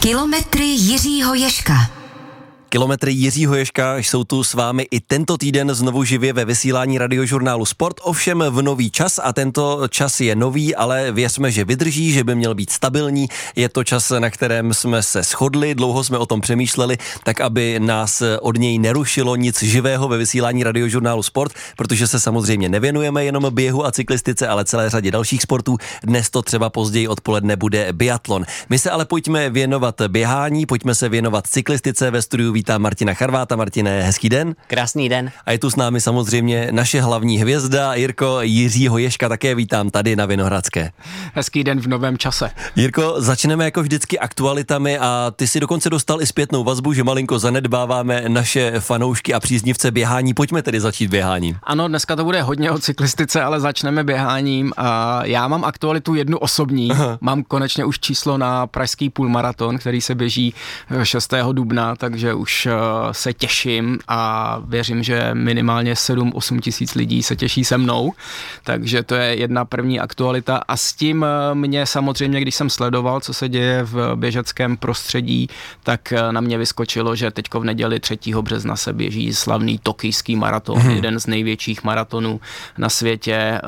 Kilometry Jiřího Ješka. Kilometry Jiřího Ješka jsou tu s vámi i tento týden znovu živě ve vysílání radiožurnálu Sport, ovšem v nový čas a tento čas je nový, ale věřme, že vydrží, že by měl být stabilní. Je to čas, na kterém jsme se shodli, dlouho jsme o tom přemýšleli, tak aby nás od něj nerušilo nic živého ve vysílání radiožurnálu Sport, protože se samozřejmě nevěnujeme jenom běhu a cyklistice, ale celé řadě dalších sportů. Dnes to třeba později odpoledne bude biatlon. My se ale pojďme věnovat běhání, pojďme se věnovat cyklistice ve studiu vítám Martina Charváta. Martine, hezký den. Krásný den. A je tu s námi samozřejmě naše hlavní hvězda Jirko Jiřího Ješka, také vítám tady na Vinohradské. Hezký den v novém čase. Jirko, začneme jako vždycky aktualitami a ty si dokonce dostal i zpětnou vazbu, že malinko zanedbáváme naše fanoušky a příznivce běhání. Pojďme tedy začít běháním. Ano, dneska to bude hodně o cyklistice, ale začneme běháním. A já mám aktualitu jednu osobní. Aha. Mám konečně už číslo na pražský půlmaraton, který se běží 6. dubna, takže už už eh, se těším a věřím, že minimálně 7-8 tisíc lidí se těší se mnou, takže to je jedna první aktualita a s tím eh, mě samozřejmě, když jsem sledoval, co se děje v běžeckém prostředí, tak eh, na mě vyskočilo, že teďko v neděli 3. března se běží slavný tokijský maraton, hmm. jeden z největších maratonů na světě,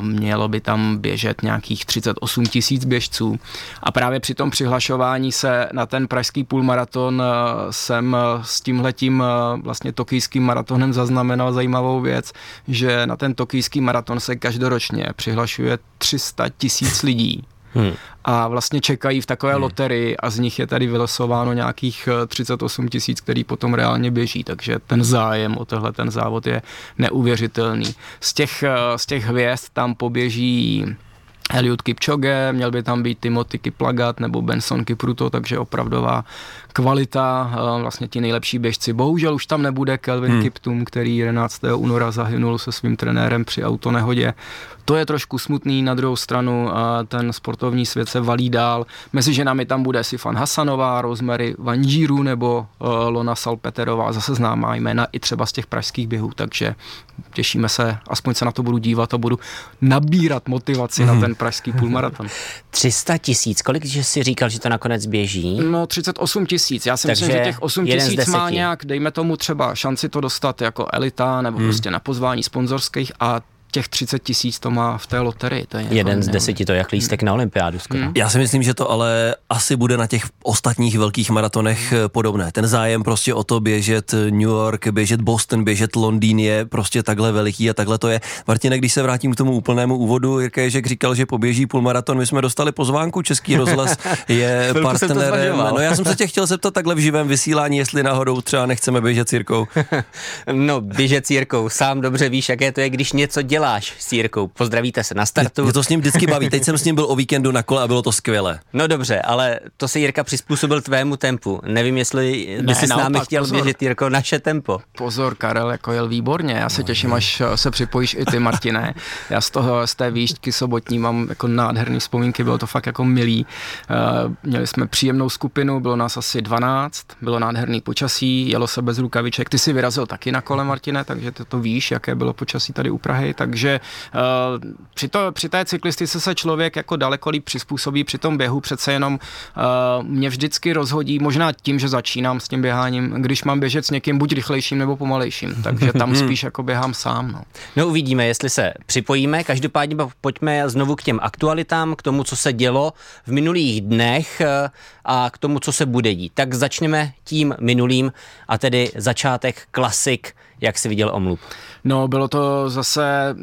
mělo by tam běžet nějakých 38 tisíc běžců a právě při tom přihlašování se na ten pražský půlmaraton jsem s tímhletím eh, vlastně tokijským maratonem zaznamenal zajímavou věc, že na ten tokijský maraton se každoročně přihlašuje 300 tisíc lidí. Hmm. A vlastně čekají v takové hmm. loterii a z nich je tady vylosováno nějakých 38 eh, tisíc, který potom reálně běží, takže ten zájem o tohle ten závod je neuvěřitelný. Z těch, eh, z těch hvězd tam poběží Eliud Kipchoge, měl by tam být Timothy Kiplagat nebo Benson Kipruto, takže opravdová kvalita, eh, vlastně ti nejlepší běžci. Bohužel už tam nebude Kelvin hmm. Kiptum, který 11. února zahynul se svým trenérem při autonehodě. To je trošku smutný, na druhou stranu ten sportovní svět se valí dál. Mezi ženami tam bude Sifan Hasanová, Rosemary Vanžíru nebo eh, Lona Salpeterová, zase známá jména i třeba z těch pražských běhů, takže těšíme se, aspoň se na to budu dívat a budu nabírat motivaci mm. na hmm. ten pražský půlmaraton. 300 tisíc, kolik že si říkal, že to nakonec běží? No 38 tisíc, já si Takže myslím, že těch 8 tisíc má nějak, dejme tomu třeba šanci to dostat jako elita nebo mm. prostě na pozvání sponzorských a těch 30 tisíc to má v té loterii. To je Jeden z deseti, to je jak lístek hmm. na olympiádu skoro. Hmm. Já si myslím, že to ale asi bude na těch ostatních velkých maratonech hmm. podobné. Ten zájem prostě o to běžet New York, běžet Boston, běžet Londýn je prostě takhle veliký a takhle to je. Martine, když se vrátím k tomu úplnému úvodu, Jirka Ježek říkal, že poběží půlmaraton, my jsme dostali pozvánku, Český rozhlas je partnerem. No já jsem se tě chtěl zeptat takhle v živém vysílání, jestli náhodou třeba nechceme běžet s Jirkou. no, běžet s Jirkou, sám dobře víš, jaké to je, když něco dělá děláš s Jirkou? Pozdravíte se na startu. Mě to s ním vždycky baví. Teď jsem s ním byl o víkendu na kole a bylo to skvělé. No dobře, ale to si Jirka přizpůsobil tvému tempu. Nevím, jestli by ne, si s námi chtěl pozor. běžet, Jirko, naše tempo. Pozor, Karel jako jel výborně. Já se no, těším, až se připojíš i ty, Martine. Já z toho, z té výšťky sobotní mám jako nádherné vzpomínky, bylo to fakt jako milý. Uh, měli jsme příjemnou skupinu, bylo nás asi 12, bylo nádherný počasí, jelo se bez rukaviček. Ty si vyrazil taky na kole, Martine, takže ty to víš, jaké bylo počasí tady u Prahy, tak takže uh, při, to, při té cyklistice se člověk jako daleko líp přizpůsobí, při tom běhu přece jenom uh, mě vždycky rozhodí, možná tím, že začínám s tím běháním, když mám běžet s někým buď rychlejším nebo pomalejším, takže tam spíš jako běhám sám. No. no uvidíme, jestli se připojíme, každopádně pojďme znovu k těm aktualitám, k tomu, co se dělo v minulých dnech eh, a k tomu, co se bude dít. Tak začneme tím minulým a tedy začátek klasik, jak si viděl omluv. No, bylo to zase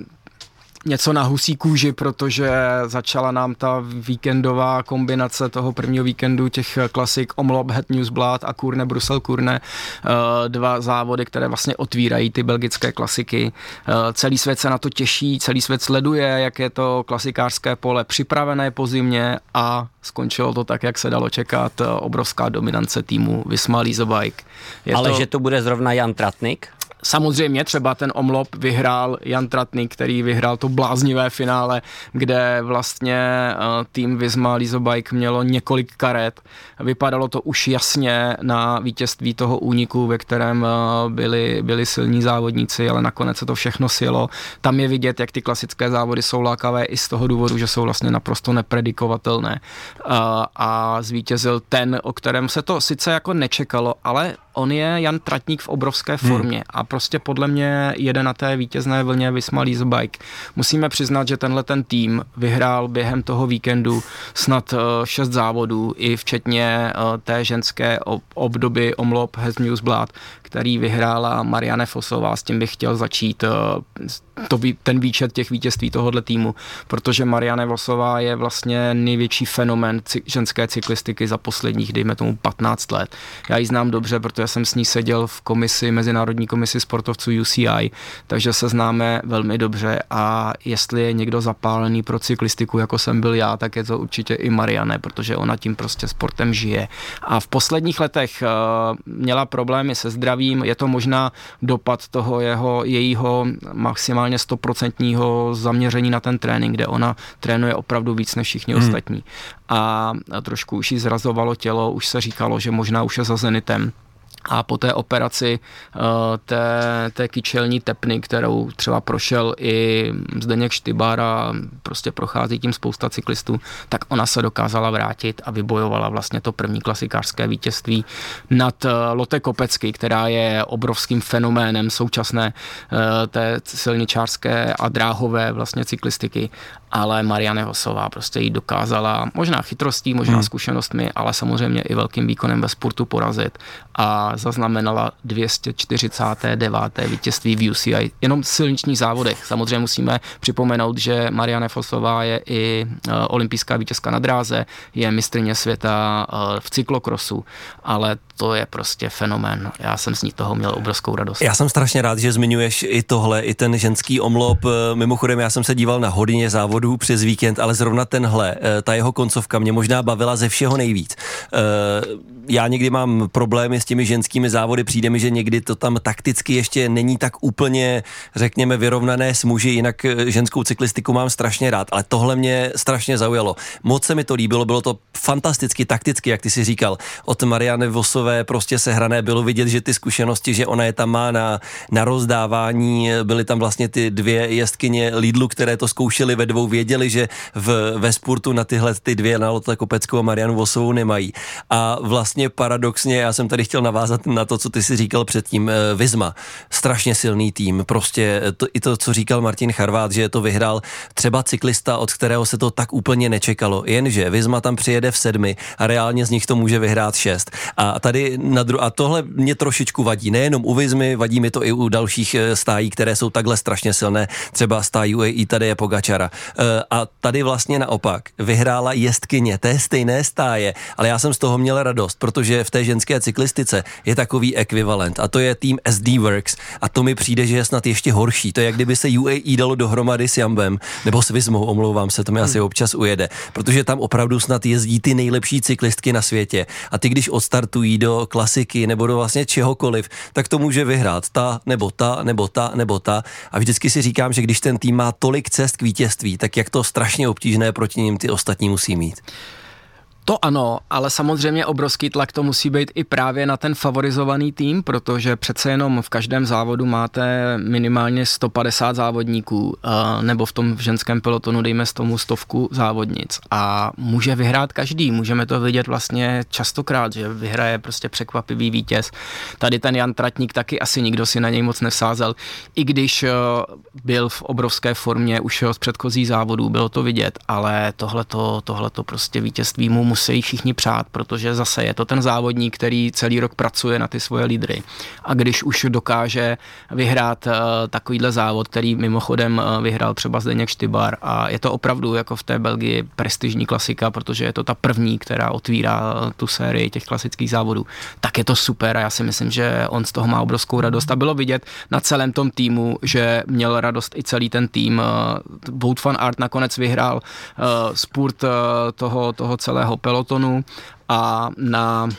něco na husí kůži, protože začala nám ta víkendová kombinace toho prvního víkendu těch klasik Omlop, Het Newsblad a Kurne, Brusel Kurne, eh, dva závody, které vlastně otvírají ty belgické klasiky. Eh, celý svět se na to těší, celý svět sleduje, jak je to klasikářské pole připravené po zimě a skončilo to tak, jak se dalo čekat, obrovská dominance týmu Visma Bike. Je Ale to... že to bude zrovna Jan Tratnik? Samozřejmě třeba ten omlop vyhrál Jan Tratný, který vyhrál to bláznivé finále, kde vlastně eh, tým Visma Lizobike mělo několik karet. Vypadalo to už jasně na vítězství toho úniku, ve kterém eh, byli, byli silní závodníci, ale nakonec se to všechno sjelo. Tam je vidět, jak ty klasické závody jsou lákavé i z toho důvodu, že jsou vlastně naprosto nepredikovatelné. Eh, a zvítězil ten, o kterém se to sice jako nečekalo, ale on je Jan Tratník v obrovské hmm. formě hmm. a prostě podle mě jede na té vítězné vlně Visma Bike. Musíme přiznat, že tenhle ten tým vyhrál během toho víkendu snad uh, šest závodů, i včetně uh, té ženské obdoby Omlop Has Newsblad, který vyhrála Marianne Fosová, s tím bych chtěl začít uh, to, ten výčet těch vítězství tohohle týmu, protože Marianne Vosová je vlastně největší fenomén ženské cyklistiky za posledních, dejme tomu, 15 let. Já ji znám dobře, protože jsem s ní seděl v komisi, Mezinárodní komisi sportovců UCI, takže se známe velmi dobře a jestli je někdo zapálený pro cyklistiku, jako jsem byl já, tak je to určitě i Marianne, protože ona tím prostě sportem žije. A v posledních letech uh, měla problémy se zdravím, je to možná dopad toho jeho, jejího maximálně minimálně stoprocentního zaměření na ten trénink, kde ona trénuje opravdu víc než všichni hmm. ostatní. A trošku už jí zrazovalo tělo, už se říkalo, že možná už je za Zenitem a po té operaci uh, té, té kyčelní tepny, kterou třeba prošel i Zdeněk Štybar a prostě prochází tím spousta cyklistů, tak ona se dokázala vrátit a vybojovala vlastně to první klasikářské vítězství nad uh, Lotte Kopecky, která je obrovským fenoménem současné uh, té silničářské a dráhové vlastně cyklistiky ale Marianne Hosová prostě jí dokázala možná chytrostí, možná hmm. zkušenostmi, ale samozřejmě i velkým výkonem ve sportu porazit a zaznamenala 249. vítězství v UCI, jenom v silničních závodech. Samozřejmě musíme připomenout, že Marianne Fosová je i uh, olympijská vítězka na dráze, je mistrně světa uh, v cyklokrosu, ale to je prostě fenomén. Já jsem z ní toho měl obrovskou radost. Já jsem strašně rád, že zmiňuješ i tohle, i ten ženský omlop. Mimochodem, já jsem se díval na hodně závodů přes víkend, ale zrovna tenhle, eh, ta jeho koncovka mě možná bavila ze všeho nejvíc. Eh, já někdy mám problémy s těmi ženskými závody, přijde mi, že někdy to tam takticky ještě není tak úplně, řekněme, vyrovnané s muži, jinak eh, ženskou cyklistiku mám strašně rád, ale tohle mě strašně zaujalo. Moc se mi to líbilo, bylo to fantasticky takticky, jak ty si říkal, od Mariany Vosové prostě sehrané, bylo vidět, že ty zkušenosti, že ona je tam má na, na rozdávání, byly tam vlastně ty dvě jestkyně Lidlu, které to zkoušely ve dvou, věděli, že v, ve sportu na tyhle ty dvě, na Lotte Kopeckou a Marianu Vosovou nemají. A vlastně paradoxně, já jsem tady chtěl navázat na to, co ty si říkal předtím, eh, Vizma, strašně silný tým, prostě to, i to, co říkal Martin Charvát, že to vyhrál třeba cyklista, od kterého se to tak úplně nečekalo, jenže Vizma tam přijede v sedmi a reálně z nich to může vyhrát šest. A tady na dru- a tohle mě trošičku vadí, nejenom u Vizmy, vadí mi to i u dalších eh, stájí, které jsou takhle strašně silné, třeba stájí i tady je Pogačara. Eh, a tady vlastně naopak vyhrála jestkyně. Té stejné stáje, ale já jsem z toho měl radost, protože v té ženské cyklistice je takový ekvivalent. A to je tým SD Works. A to mi přijde, že je snad ještě horší. To je jak kdyby se UAE dalo dohromady s Jambem nebo s Vizmou, omlouvám se, to mi asi hmm. občas ujede, protože tam opravdu snad jezdí ty nejlepší cyklistky na světě. A ty, když odstartují do klasiky nebo do vlastně čehokoliv, tak to může vyhrát ta nebo ta nebo ta nebo ta a vždycky si říkám, že když ten tým má tolik cest k vítězství, tak jak to strašně obtížné proti ním ty ostatní musí mít. To ano, ale samozřejmě obrovský tlak to musí být i právě na ten favorizovaný tým, protože přece jenom v každém závodu máte minimálně 150 závodníků, eh, nebo v tom ženském pelotonu dejme z tomu stovku závodnic a může vyhrát každý, můžeme to vidět vlastně častokrát, že vyhraje prostě překvapivý vítěz. Tady ten Jan Tratník taky asi nikdo si na něj moc nevsázel, i když eh, byl v obrovské formě už z předchozí závodů, bylo to vidět, ale tohleto, tohleto prostě vítězství mu musí všichni přát, protože zase je to ten závodník, který celý rok pracuje na ty svoje lídry. A když už dokáže vyhrát uh, takovýhle závod, který mimochodem uh, vyhrál třeba Zdeněk Štybar a je to opravdu jako v té Belgii prestižní klasika, protože je to ta první, která otvírá uh, tu sérii těch klasických závodů, tak je to super a já si myslím, že on z toho má obrovskou radost a bylo vidět na celém tom týmu, že měl radost i celý ten tým. Wout van Art nakonec vyhrál spurt toho, toho celého pelotonu a na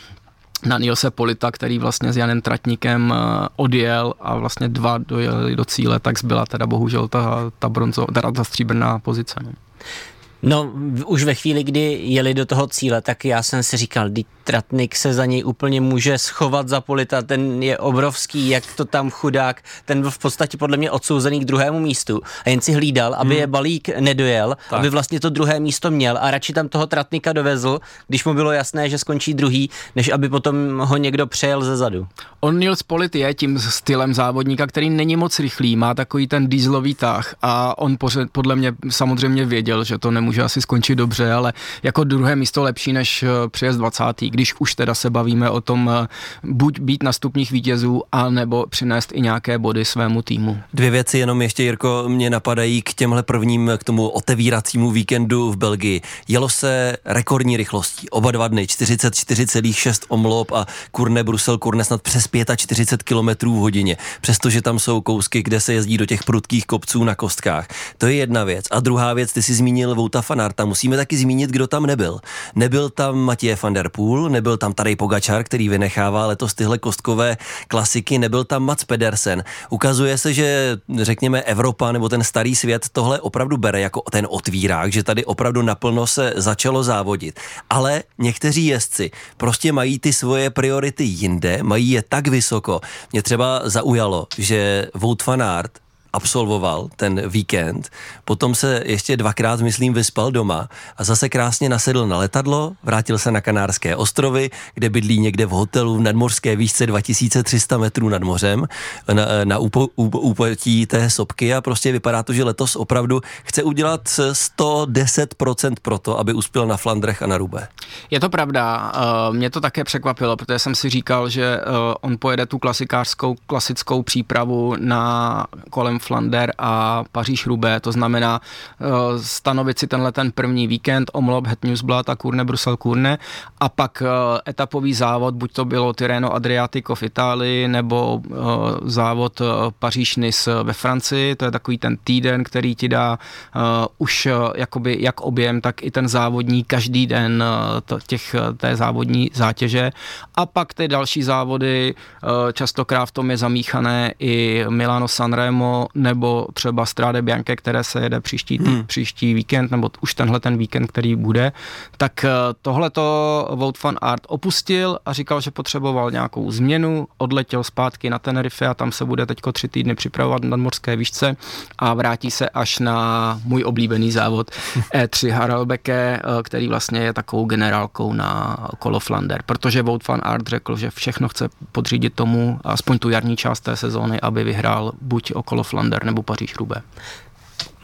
na Niose Polita, který vlastně s Janem Tratníkem eh, odjel a vlastně dva dojeli do cíle, tak zbyla teda bohužel ta, ta bronzo, teda ta stříbrná pozice. No. No, už ve chvíli, kdy jeli do toho cíle, tak já jsem si říkal, Tratnik se za něj úplně může schovat za polita, ten je obrovský, jak to tam chudák, ten byl v podstatě podle mě odsouzený k druhému místu a jen si hlídal, aby hmm. je balík nedojel, tak. aby vlastně to druhé místo měl a radši tam toho Tratnika dovezl, když mu bylo jasné, že skončí druhý, než aby potom ho někdo přejel ze zadu. On Nils Polit je tím stylem závodníka, který není moc rychlý, má takový ten dýzlový tah a on podle mě samozřejmě věděl, že to nemůže asi skončit dobře, ale jako druhé místo lepší než eh, přejezd 20 když už teda se bavíme o tom eh, buď být na stupních vítězů, a nebo přinést i nějaké body svému týmu. Dvě věci jenom ještě, Jirko, mě napadají k těmhle prvním, k tomu otevíracímu víkendu v Belgii. Jelo se rekordní rychlostí, oba dva dny, 44,6 omlop a Kurne Brusel, Kurne snad přes 45 km v hodině, přestože tam jsou kousky, kde se jezdí do těch prudkých kopců na kostkách. To je jedna věc. A druhá věc, ty jsi zmínil Vouta Fanarta, musíme taky zmínit, kdo tam nebyl. Nebyl tam Matěj van der Poel, nebyl tam tady Pogačar, který vynechává letos tyhle kostkové klasiky, nebyl tam Mats Pedersen. Ukazuje se, že řekněme Evropa nebo ten starý svět tohle opravdu bere jako ten otvírák, že tady opravdu naplno se začalo závodit. Ale někteří jezdci prostě mají ty svoje priority jinde, mají je tak vysoko. Mě třeba zaujalo, že Wout van Aert absolvoval ten víkend, potom se ještě dvakrát, myslím, vyspal doma a zase krásně nasedl na letadlo, vrátil se na Kanárské ostrovy, kde bydlí někde v hotelu v nadmořské výšce 2300 metrů nad mořem, na, na úpo, úpotí té sopky a prostě vypadá to, že letos opravdu chce udělat 110% pro to, aby uspěl na Flandrech a na Rube. Je to pravda, uh, mě to také překvapilo, protože jsem si říkal, že uh, on pojede tu klasikářskou, klasickou přípravu na kolem Flander a Paříž Rubé, to znamená uh, stanovit si tenhle ten první víkend, Omlop, Het Newsblad a Kurne, Brusel, Kurne. A pak uh, etapový závod, buď to bylo Tirreno Adriatico v Itálii nebo uh, závod Paříž Nice ve Francii, to je takový ten týden, který ti dá už jakoby jak objem, tak i ten závodní každý den těch, té závodní zátěže. A pak ty další závody, častokrát v tom je zamíchané i Milano Sanremo nebo třeba Strade Bianche, které se jede příští, hmm. příští víkend, nebo už tenhle ten víkend, který bude, tak eh, tohleto Wout van Art opustil a říkal, že potřeboval nějakou změnu, odletěl zpátky na Tenerife a tam se bude teďko tři týdny připravovat na morské výšce a vrátí se až na můj oblíbený závod E3 Harelbeke, eh, který vlastně je takovou generálkou na kolo Flander, protože Wout van Art řekl, že všechno chce podřídit tomu, aspoň tu jarní část té sezóny, aby vyhrál buď okolo Flander, Flander nebo Paříž Rubé.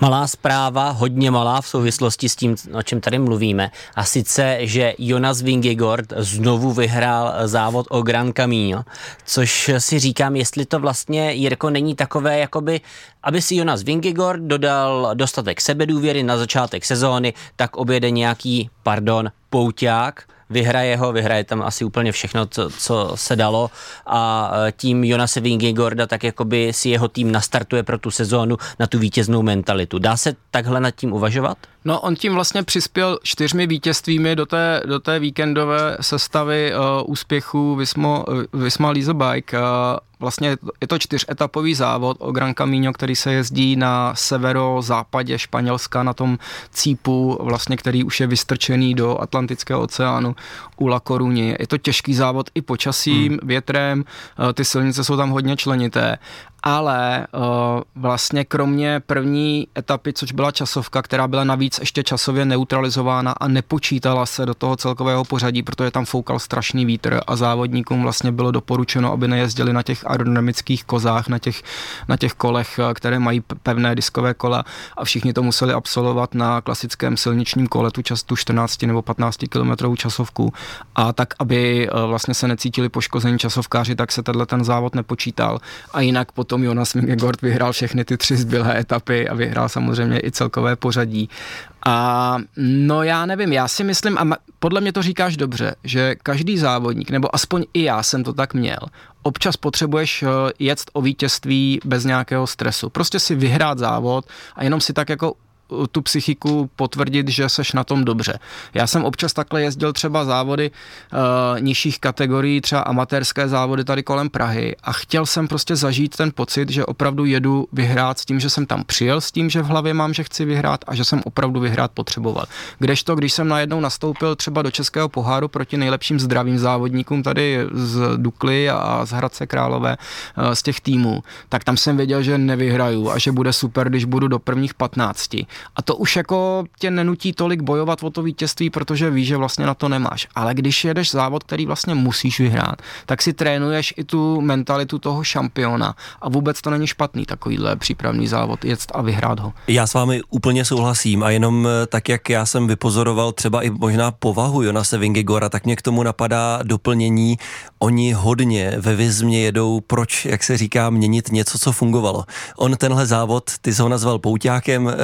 Malá zpráva, hodně malá v souvislosti s tím, o čem tady mluvíme. A sice, že Jonas Vingegaard znovu vyhrál závod o Gran Camino, což si říkám, jestli to vlastně, Jirko, není takové, jakoby, aby si Jonas Vingegaard dodal dostatek sebedůvěry na začátek sezóny, tak objede nějaký, pardon, pouťák, vyhraje ho, vyhraje tam asi úplně všechno, co, co se dalo a e, tím Jonase Vingegaarda tak jakoby si jeho tým nastartuje pro tu sezónu na tu vítěznou mentalitu. Dá se takhle nad tím uvažovat? No, on tím vlastně přispěl čtyřmi vítězstvími do té, do té víkendové sestavy uh, úspěchů Vismo, uh, Visma Lease Bike. Uh, vlastně je to čtyřetapový závod o Gran Camino, který se jezdí na severozápadě Španělska, na tom cípu, vlastně, který už je vystrčený do Atlantického oceánu u La Coruña. Je to těžký závod i počasím, hmm. větrem, uh, ty silnice jsou tam hodně členité ale uh, vlastně kromě první etapy, což byla časovka, která byla navíc ještě časově neutralizována a nepočítala se do toho celkového pořadí, protože tam foukal strašný vítr a závodníkům vlastně bylo doporučeno, aby nejezdili na těch aerodynamických kozách, na těch, na těch kolech, eh, které mají pevné diskové kola a všichni to museli absolvovat na klasickém silničním kole, tu, čas, tu 14 nebo 15 kilometrovou časovku. A tak, aby uh, vlastně se necítili poškození časovkáři, tak se tenhle ten závod nepočítal. A jinak potom potom Jonas Vingegaard vyhrál všechny ty tři zbylé etapy a vyhrál samozřejmě i celkové pořadí. A no já nevím, já si myslím, a podle mě to říkáš dobře, že každý závodník, nebo aspoň i já jsem to tak měl, občas potřebuješ eh, jet o vítězství bez nějakého stresu. Prostě si vyhrát závod a jenom si tak jako tu psychiku potvrdit, že seš na tom dobře. Já jsem občas takhle jezdil třeba závody uh, nižších kategorií, třeba amatérské závody tady kolem Prahy a chtěl jsem prostě zažít ten pocit, že opravdu jedu vyhrát s tím, že jsem tam přijel, s tím, že v hlavě mám, že chci vyhrát a že jsem opravdu vyhrát potřeboval. Kdežto, když jsem najednou nastoupil třeba do Českého poháru proti nejlepším zdravým závodníkům tady z Dukly a z Hradce Králové, uh, z těch týmů, tak tam jsem věděl, že nevyhraju a že bude super, když budu do prvních 15. A to už jako tě nenutí tolik bojovat o to vítězství, protože víš, že vlastně na to nemáš. Ale když jedeš závod, který vlastně musíš vyhrát, tak si trénuješ i tu mentalitu toho šampiona. A vůbec to není špatný takovýhle přípravný závod, jet a vyhrát ho. Já s vámi úplně souhlasím a jenom eh, tak, jak já jsem vypozoroval třeba i možná povahu Jonase Vingegora, tak mě k tomu napadá doplnění. Oni hodně ve Vizmě jedou, proč, jak se říká, měnit něco, co fungovalo. On tenhle závod, ty jsi ho nazval pouťákem, eh,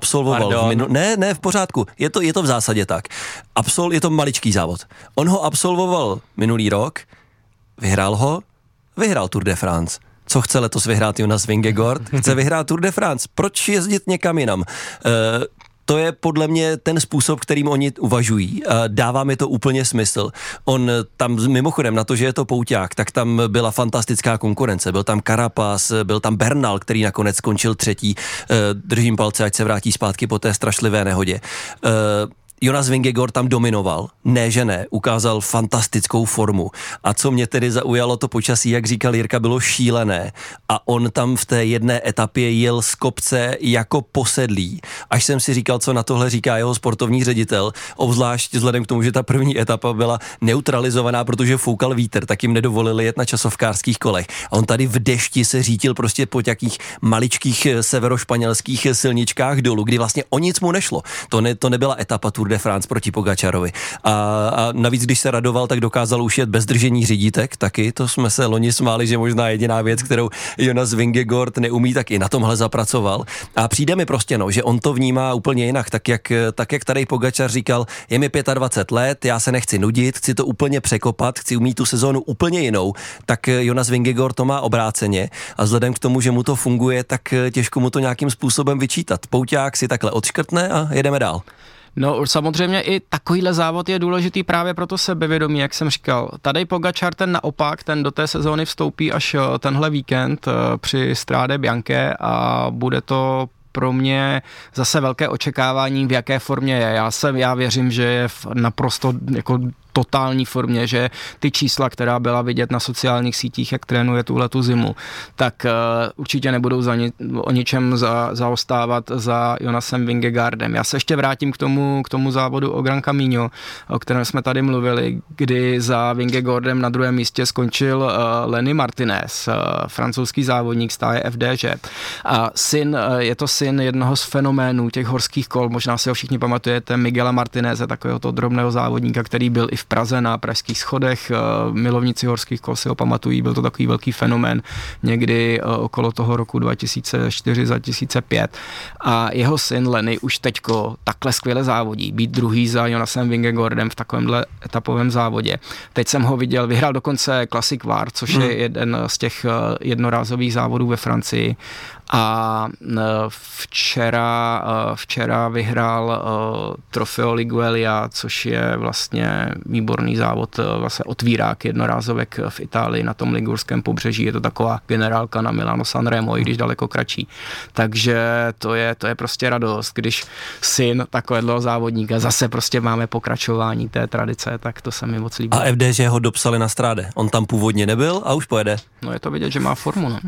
absolvoval. V minu- ne, ne, v pořádku. Je to, je to v zásadě tak. Absol, je to maličký závod. On ho absolvoval minulý rok, vyhrál ho, vyhrál Tour de France. Co chce letos vyhrát Jonas Vingegaard? Chce vyhrát Tour de France. Proč jezdit někam jinam? Uh, to je podle mě ten způsob, kterým oni uvažují. Dává mi to úplně smysl. On tam mimochodem na to, že je to pouťák, tak tam byla fantastická konkurence. Byl tam Carapaz, byl tam Bernal, který nakonec skončil třetí. Eh, držím palce, ať se vrátí zpátky po té strašlivé nehodě. Eh, Jonas Vingegaard tam dominoval, ne že ne, ukázal fantastickou formu. A co mě tedy zaujalo, to počasí, jak říkal Jirka, bylo šílené. A on tam v té jedné etapě jel z kopce jako posedlý. Až jsem si říkal, co na tohle říká jeho sportovní ředitel, obzvlášť vzhledem k tomu, že ta první etapa byla neutralizovaná, protože foukal vítr, tak jim nedovolili jet na časovkářských kolech. A on tady v dešti se řítil prostě po nějakých maličkých severošpanělských silničkách dolů, kdy vlastně o nic mu nešlo. To, ne, to nebyla etapa Tour de France proti Pogačarovi. A, a navíc, když se radoval, tak dokázal už jet bez držení řídítek taky. To jsme se loni smáli, že možná jediná věc, kterou Jonas Vingegaard neumí, tak i na tomhle zapracoval. A přijde mi prostě, no, že on to vnímá úplně jinak, tak jak, tak jak tady Pogačar říkal, je mi 25 let, já se nechci nudit, chci to úplně překopat, chci umít tu sezónu úplně jinou, tak Jonas Vingegaard to má obráceně a vzhledem k tomu, že mu to funguje, tak těžko mu to nějakým způsobem vyčítat. Pouťák si takhle odškrtne a jedeme dál. No samozřejmě i takovýhle závod je důležitý právě pro to sebevědomí, jak jsem říkal. Tady Pogačar ten naopak, ten do té sezóny vstoupí až eh, tenhle víkend eh, při Stráde Bianche a bude to pro mě zase velké očekávání, v jaké formě je. Já jsem, já věřím, že je v naprosto jako totální formě, že ty čísla, která byla vidět na sociálních sítích, jak trénuje tuhle tu zimu, tak uh, určitě nebudou za ni, o ničem za, zaostávat za Jonasem Vingegaardem. Já se ještě vrátím k tomu, k tomu závodu o Gran Camino, o kterém jsme tady mluvili, kdy za Vingegaardem na druhém místě skončil uh, Lenny Martinez, uh, francouzský závodník stáje FDŽ. A syn, uh, je to syn jednoho z fenoménů těch horských kol, možná si ho všichni pamatujete, Miguela Martineze, takového to drobného závodníka, který byl i v Praze na pražských schodech. Eh, milovníci horských kol si ho pamatují, byl to takový velký fenomén někdy eh, okolo toho roku 2004-2005. A jeho syn Lenny už teďko takhle skvěle závodí. Být druhý za Jonasem Vingegaardem v takovémhle etapovém závodě. Teď jsem ho viděl, vyhrál dokonce Classic War, což hmm. je jeden z těch eh, jednorázových závodů ve Francii a včera, včera vyhrál Trofeo Liguelia, což je vlastně výborný závod, vlastně otvírák jednorázovek v Itálii na tom ligurském pobřeží, je to taková generálka na Milano Sanremo, i když daleko kratší. Takže to je, to je prostě radost, když syn takového závodníka, zase prostě máme pokračování té tradice, tak to se mi moc líbí. A FD, že ho dopsali na stráde, on tam původně nebyl a už pojede. No je to vidět, že má formu, no.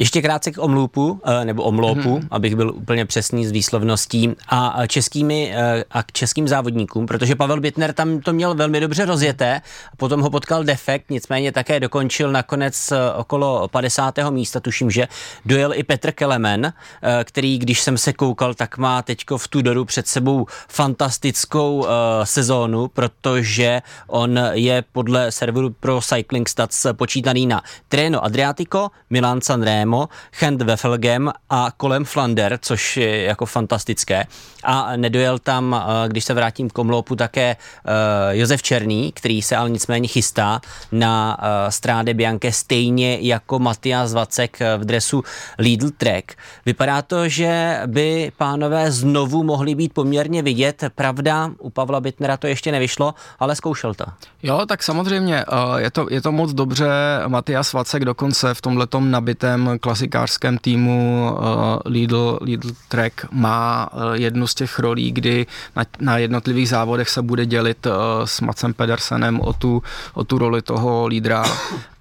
Ještě krátce k omloupu, eh, nebo omloupu, mm-hmm. abych byl úplně přesný s výslovností, a českými eh, a k českým závodníkům, protože Pavel Bitner tam to měl velmi dobře rozjeté, potom ho potkal defekt, nicméně také dokončil nakonec eh, okolo 50. místa, tuším, že dojel i Petr Kelemen, který, když jsem se koukal, tak má teďko v Tudoru před sebou fantastickou sezónu, protože on je podle serveru pro Cycling Stats počítaný na Treno Adriatico, Milan Sanremo, Sanremo, Hand Wefelgem a kolem Flander, což je jako fantastické. A nedojel tam, eh, když se vrátím k Omloupu, také uh, Josef Černý, který se ale nicméně chystá na uh, stráde Bianche stejně jako Matias Vacek v dresu Lidl Trek. Vypadá to, že by pánové znovu mohli být poměrně vidět. Pravda, u Pavla Bitnera to ještě nevyšlo, ale zkoušel to. Jo, tak samozřejmě je to, je to moc dobře. Matias Vacek dokonce v tomhletom nabitém klasikářském týmu Lidl, Lidl Trek má jednu z těch rolí, kdy na, na jednotlivých závodech se bude dělit uh, s Macem Pedersenem o tu, o tu roli toho lídra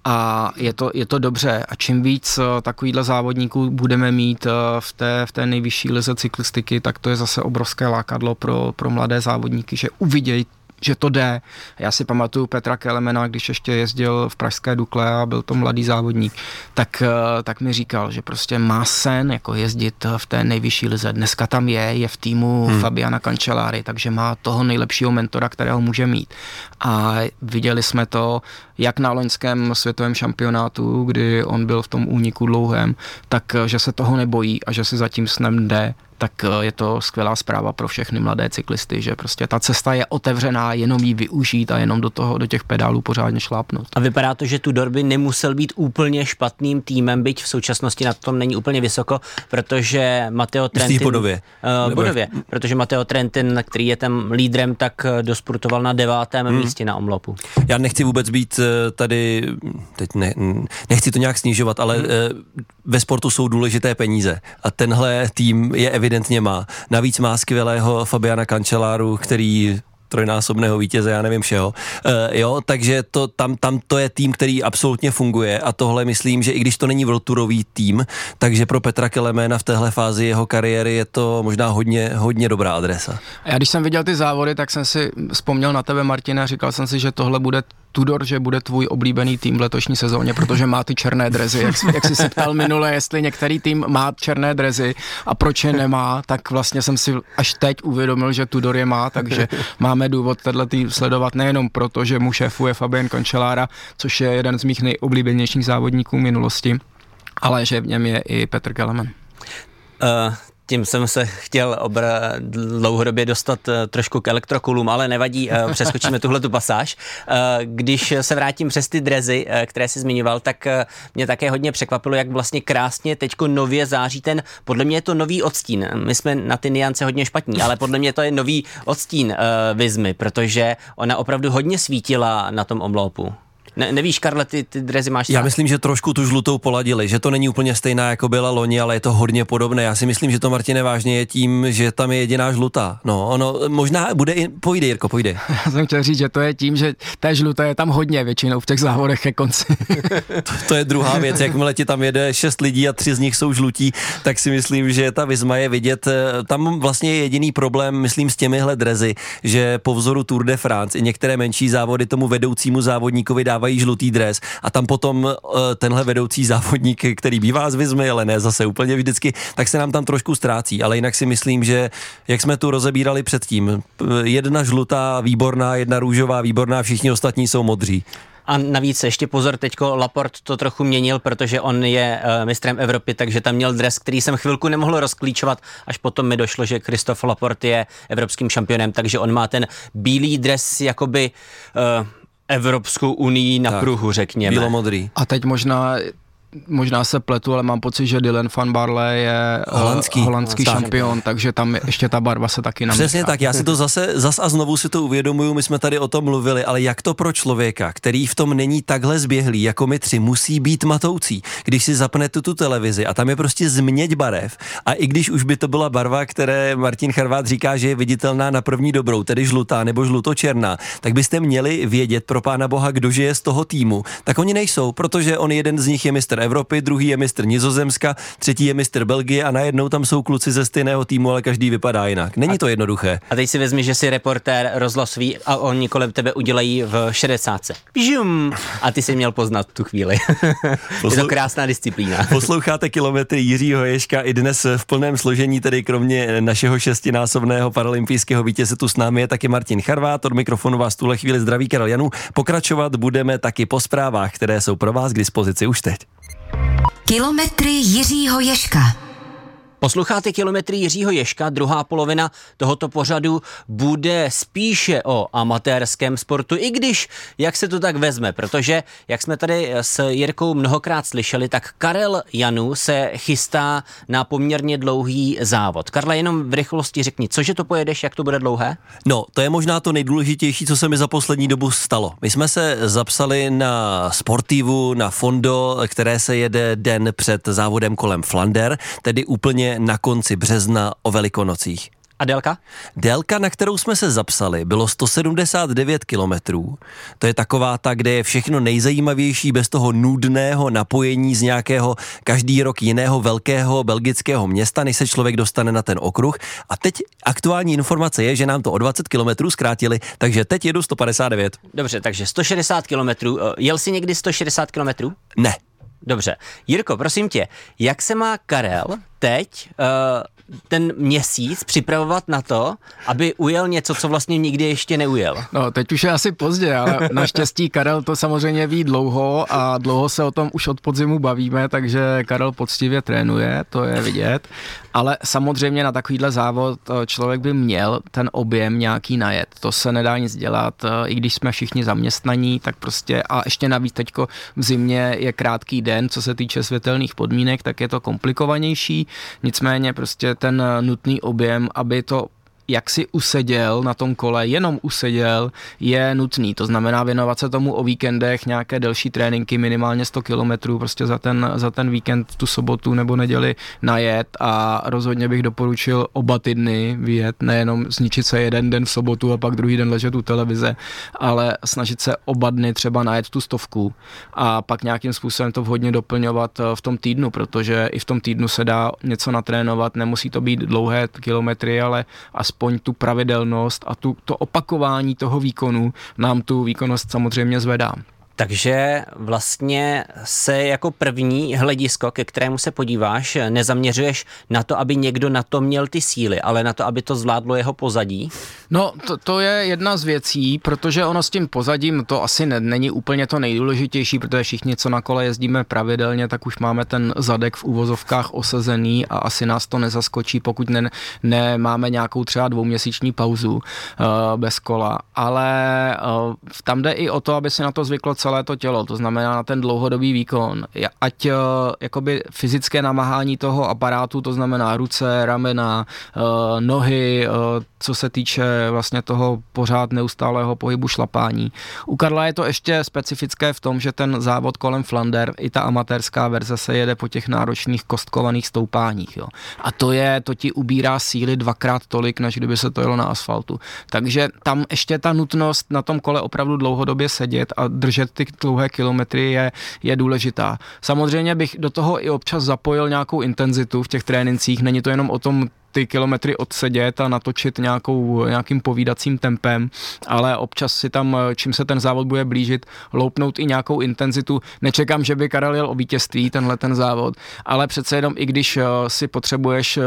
a je to, je to dobře. A čím víc takovýchhle závodníků budeme mít v té, v té nejvyšší lize cyklistiky, tak to je zase obrovské lákadlo pro, pro mladé závodníky, že uvidějí že to jde. Já si pamatuju Petra Kelemena, když ještě jezdil v Pražské Dukle a byl to mladý závodník, tak, eh, tak mi říkal, že prostě má sen jako jezdit v té nejvyšší lize. Dneska tam je, je v týmu hmm. Fabiana Cancelláry, takže má toho nejlepšího mentora, kterého může mít. A viděli jsme to jak na loňském světovém šampionátu, kdy on byl v tom úniku dlouhém, tak eh, že se toho nebojí a že si zatím snem jde tak eh, je to skvělá zpráva pro všechny mladé cyklisty, že prostě ta cesta je otevřená, jenom ji využít a jenom do toho, do těch pedálů pořádně šlápnout. A vypadá to, že Tudor by nemusel být úplně špatným týmem, byť v současnosti na tom není úplně vysoko, protože Mateo Trentin... bodově. Uh, bodově, protože Mateo Trentin, který je tam lídrem, tak dospurtoval na devátém hmm. místě na omlopu. Já nechci vůbec být tady, teď ne, nechci to nějak snižovat, ale hmm. ve sportu jsou důležité peníze a tenhle tým je evidentně má. Navíc má skvělého Fabiana Kančeláru, který trojnásobného vítěze, já nevím všeho. E, jo, takže to, tam, tam to je tým, který absolutně funguje a tohle myslím, že i když to není vrturový tým, takže pro Petra Keleména v téhle fázi jeho kariéry je to možná hodně, hodně dobrá adresa. Já když jsem viděl ty závody, tak jsem si vzpomněl na tebe, Martina, a říkal jsem si, že tohle bude Tudor, že bude tvůj oblíbený tým v letošní sezóně, protože má ty černé drezy. Jak, jak jsi se ptal minule, jestli některý tým má černé drezy a proč je nemá, tak vlastně jsem si až teď uvědomil, že Tudor je má, takže máme důvod tenhle tým sledovat nejenom proto, že mu šéfuje Fabian Končelára, což je jeden z mých nejoblíbenějších závodníků minulosti, ale že v něm je i Petr Kelemen. Uh, tím jsem se chtěl obr- dlouhodobě dostat uh, trošku k elektrokulům, ale nevadí, uh, přeskočíme tuhle tu pasáž. Uh, když se vrátím přes ty drezy, které jsi zmiňoval, tak mě také hodně překvapilo, jak vlastně krásně teďko nově září ten, podle mě je to nový odstín. My jsme na ty niance hodně špatní, ale podle mě to je nový odstín Vizmy, protože ona opravdu hodně svítila na tom omloupu. Ne, nevíš, Karle, ty, ty drezy máš Já myslím, že trošku tu žlutou poladili, že to není úplně stejná, jako byla loni, ale je to hodně podobné. Já si myslím, že to Martine vážně je tím, že tam je jediná žlutá. No, ono možná bude i, pojde, Jirko, pojde. Já jsem chtěl říct, že to je tím, že té žluté je tam hodně většinou v těch závodech ke konci. to, to, je druhá věc, jakmile ti tam jede šest lidí a tři z nich jsou žlutí, tak si myslím, že ta Vizma je vidět. Tam vlastně je jediný problém, myslím, s těmihle drezy, že po vzoru Tour de France i některé menší závody tomu vedoucímu závodníkovi dávají dávají žlutý dres a tam potom uh, tenhle vedoucí závodník, který bývá z Vizmy, ale ne zase úplně vždycky, tak se nám tam trošku ztrácí. Ale jinak si myslím, že jak jsme tu rozebírali předtím, jedna žlutá výborná, jedna růžová výborná, všichni ostatní jsou modří. A navíc ještě pozor, teďko Laport to trochu měnil, protože on je uh, mistrem Evropy, takže tam měl dres, který jsem chvilku nemohl rozklíčovat, až potom mi došlo, že Kristof Laport je evropským šampionem, takže on má ten bílý dres jakoby uh, Evropskou unii na tak, pruhu, řekněme. Bílomodrý. A teď možná možná se pletu, ale mám pocit, že Dylan van Barle je eh, holandský, holandský tak. šampion, takže tam ještě ta barva se taky namíchá. Přesně tak, já si to zase zas a znovu si to uvědomuju, my jsme tady o tom mluvili, ale jak to pro člověka, který v tom není takhle zběhlý, jako my tři, musí být matoucí, když si zapne tu, tu televizi a tam je prostě změť barev a i když už by to byla barva, které Martin Charvát říká, že je viditelná na první dobrou, tedy žlutá nebo žlutočerná, tak byste měli vědět pro pána boha, kdo je z toho týmu, tak oni nejsou, protože on jeden z nich je mistr Evropy, druhý je mistr Nizozemska, třetí je mistr Belgie a najednou tam jsou kluci ze stejného týmu, ale každý vypadá jinak. Není to jednoduché. A teď si vezmi, že jsi reportér rozhlasový a oni kolem tebe udělají v 60. Žum! A ty si měl poznat tu chvíli. Poslu... je to krásná disciplína. Posloucháte kilometry Jiřího Ješka i dnes v plném složení, tedy kromě našeho šestinásobného paralympijského vítěze tu s námi je taky Martin Charvát. Od mikrofonu vás tuhle chvíli zdraví Karel Janu. Pokračovat budeme taky po zprávách, které jsou pro vás k dispozici už teď. Kilometry Jiřího Ješka. Posloucháte kilometry Jiřího Ješka, druhá polovina tohoto pořadu bude spíše o amatérském sportu, i když, jak se to tak vezme, protože, jak jsme tady s Jirkou mnohokrát slyšeli, tak Karel Janu se chystá na poměrně dlouhý závod. Karla, jenom v rychlosti řekni, cože to pojedeš, jak to bude dlouhé? No, to je možná to nejdůležitější, co se mi za poslední dobu stalo. My jsme se zapsali na Sportivu, na Fondo, které se jede den před závodem kolem Flander, tedy úplně na konci března o velikonocích. A délka? Délka, na kterou jsme se zapsali, bylo 179 kilometrů. To je taková ta, kde je všechno nejzajímavější bez toho nudného napojení z nějakého každý rok jiného velkého belgického města, než se člověk dostane na ten okruh. A teď aktuální informace je, že nám to o 20 kilometrů zkrátili, takže teď jedu 159. Dobře, takže 160 kilometrů. Jel jsi někdy 160 kilometrů? Ne. Dobře. Jirko, prosím tě, jak se má Karel teď uh, ten měsíc připravovat na to, aby ujel něco, co vlastně nikdy ještě neujel? No, teď už je asi pozdě, ale naštěstí Karel to samozřejmě ví dlouho a dlouho se o tom už od podzimu bavíme, takže Karel poctivě trénuje, to je vidět. Ale samozřejmě na takovýhle závod eh, člověk by měl ten objem nějaký najet. To se nedá nic dělat, eh, i když jsme všichni zaměstnaní, tak prostě a ještě navíc teďko v zimě je krátký den, co se týče světelných podmínek, tak je to komplikovanější. Nicméně prostě ten nutný objem, aby to jak si useděl na tom kole, jenom useděl, je nutný. To znamená věnovat se tomu o víkendech, nějaké delší tréninky, minimálně 100 kilometrů prostě za ten, za ten víkend, tu sobotu nebo neděli najet a rozhodně bych doporučil oba ty dny vyjet, nejenom zničit se jeden den v sobotu a pak druhý den ležet u televize, ale snažit se oba dny třeba najet tu stovku a pak nějakým způsobem to vhodně doplňovat eh, v tom týdnu, protože i v tom týdnu se dá něco natrénovat, nemusí to být dlouhé kilometry, ale aspoň aspoň tu pravidelnost a tu, to opakování toho výkonu nám tu výkonnost samozřejmě zvedá. Takže vlastně se jako první hledisko, ke kterému se podíváš, nezaměřuješ na to, aby někdo na to měl ty síly, ale na to, aby to zvládlo jeho pozadí? No, to, to je jedna z věcí, protože ono s tím pozadím to asi ne, není úplně to nejdůležitější, protože všichni, co na kole jezdíme pravidelně, tak už máme ten zadek v úvozovkách osazený a asi nás to nezaskočí, pokud ne, nemáme nějakou třeba dvouměsíční pauzu uh, bez kola. Ale uh, tam jde i o to, aby si na to zvyklo celé celé to tělo, to znamená na ten dlouhodobý výkon. Ať uh, jakoby fyzické namáhání toho aparátu, to znamená ruce, ramena, uh, nohy, uh, co se týče vlastně toho pořád neustálého pohybu šlapání. U Karla je to ještě specifické v tom, že ten závod kolem Flander, i ta amatérská verze se jede po těch náročných kostkovaných stoupáních. Jo. A to je, to ti ubírá síly dvakrát tolik, než kdyby se to jelo na asfaltu. Takže tam ještě ta nutnost na tom kole opravdu dlouhodobě sedět a držet ty dlouhé kilometry je, je důležitá. Samozřejmě bych do toho i občas zapojil nějakou intenzitu v těch trénincích. Není to jenom o tom ty kilometry odsedět a natočit nějakou, nějakým povídacím tempem, ale občas si tam, čím se ten závod bude blížit, loupnout i nějakou intenzitu. Nečekám, že by Karel jel o vítězství, tenhle ten závod, ale přece jenom i když eh, si potřebuješ eh,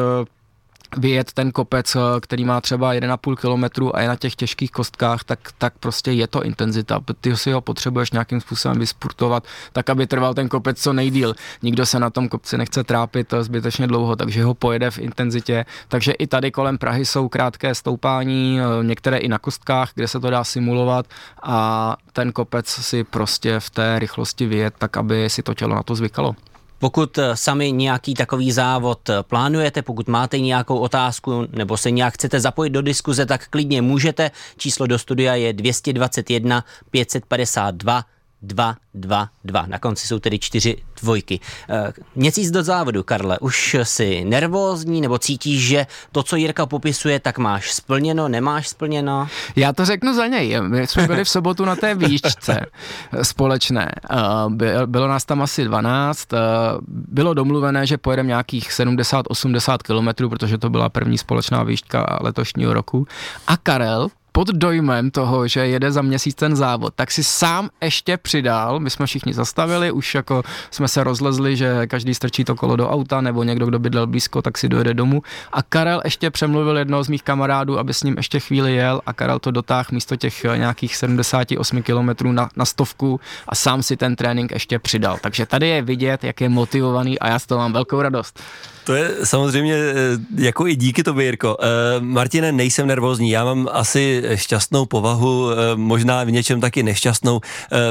vyjet ten kopec, eh, který má třeba 1,5 kilometru a je na těch těžkých kostkách, tak, tak prostě je to intenzita. Ty si ho potřebuješ nějakým způsobem vysportovat, tak aby trval ten kopec co nejdíl. Nikdo se na tom kopci nechce trápit zbytečně dlouho, takže ho pojede v intenzitě. Takže i tady kolem Prahy jsou krátké stoupání, eh, některé i na kostkách, kde se to dá simulovat a ten kopec si prostě v té rychlosti vyjet, tak aby si to tělo na to zvykalo. Pokud eh, sami nějaký takový závod eh, plánujete, pokud máte nějakou otázku nebo se nějak chcete zapojit do diskuze, tak klidně můžete. Číslo do studia je 221 552 2, 2, 2. Na konci jsou tedy čtyři dvojky. Měsíc do závodu, Karle, už jsi nervózní nebo cítíš, že to, co Jirka popisuje, tak máš splněno, nemáš splněno? Já to řeknu za něj. My jsme byli v sobotu na té výšce společné. E, bylo nás tam asi 12. E, bylo domluvené, že pojedeme nějakých 70-80 kilometrů, protože to byla první společná výška letošního roku. A Karel pod dojmem toho, že jede za měsíc ten závod, tak si sám ještě přidal, my jsme všichni zastavili, už jako jsme se rozlezli, že každý strčí to kolo do auta, nebo někdo, kdo bydlel blízko, tak si dojede domů. A Karel ještě přemluvil jednoho z mých kamarádů, aby s ním ještě chvíli jel a Karel to dotáhl místo těch eh, nějakých 78 kilometrů na, na stovku a sám si ten trénink ještě přidal. Takže tady je vidět, jak je motivovaný a já z toho mám velkou radost. To je samozřejmě eh, jako i díky tobě, Jirko. Uh, Martine, nejsem nervózní, já mám asi šťastnou povahu, uh, možná v něčem taky nešťastnou.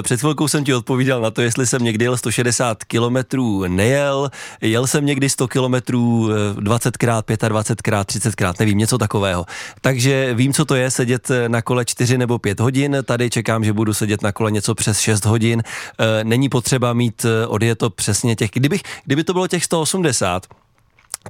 Před chvilkou jsem ti odpovídal na to, jestli jsem někdy jel 160 kilometrů nejel, jel jsem někdy 100 kilometrů 20krát, 25krát, 30krát, nevím, něco takového. Takže vím, co to je sedět na kole 4 nebo 5 hodin, tady čekám, že budu sedět na kole něco přes 6 hodin. Není potřeba mít odjeto přesně těch, kdybych, kdyby to bylo těch 180,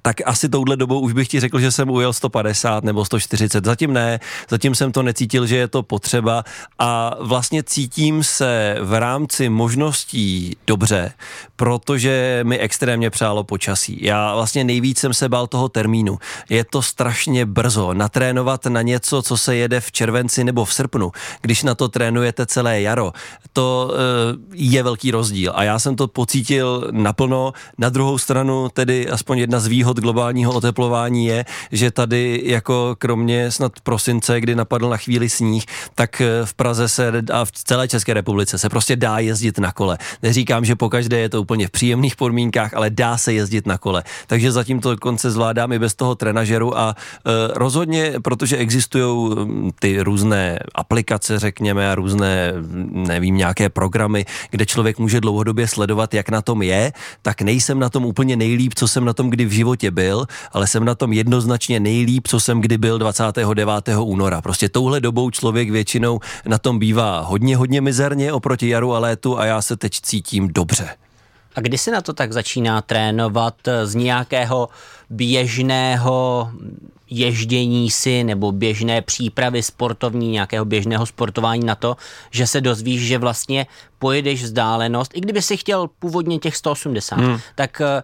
tak asi touhle dobou už bych ti řekl, že jsem ujel 150 nebo 140. Zatím ne, zatím jsem to necítil, že je to potřeba a vlastně cítím se v rámci možností dobře, protože mi extrémně přálo počasí. Já vlastně nejvíc jsem se bál toho termínu. Je to strašně brzo natrénovat na něco, co se jede v červenci nebo v srpnu, když na to trénujete celé jaro. To eh, je velký rozdíl a já jsem to pocítil naplno. Na druhou stranu tedy aspoň jedna z výhod globálního oteplování je, že tady jako kromě snad prosince, kdy napadl na chvíli sníh, tak eh, v Praze se a v celé České republice se prostě dá jezdit na kole. Neříkám, že pokaždé je to úplně v příjemných podmínkách, ale dá se jezdit na kole. Takže zatím to konce zvládám i bez toho trenažeru a e, rozhodně, protože existují hm, ty různé aplikace, řekněme, a různé, nevím, nějaké programy, kde člověk může dlouhodobě sledovat, jak na tom je, tak nejsem na tom úplně nejlíp, co jsem na tom kdy v životě životě byl, ale jsem na tom jednoznačně nejlíp, co jsem kdy byl 29. února. Prostě touhle dobou člověk většinou na tom bývá hodně, hodně mizerně oproti jaru a létu a já se teď cítím dobře. A kdy se na to tak začíná trénovat z nějakého běžného ježdění si nebo běžné přípravy sportovní, nějakého běžného sportování na to, že se dozvíš, že vlastně pojedeš vzdálenost, i kdyby si chtěl původně těch 180, hmm. tak eh,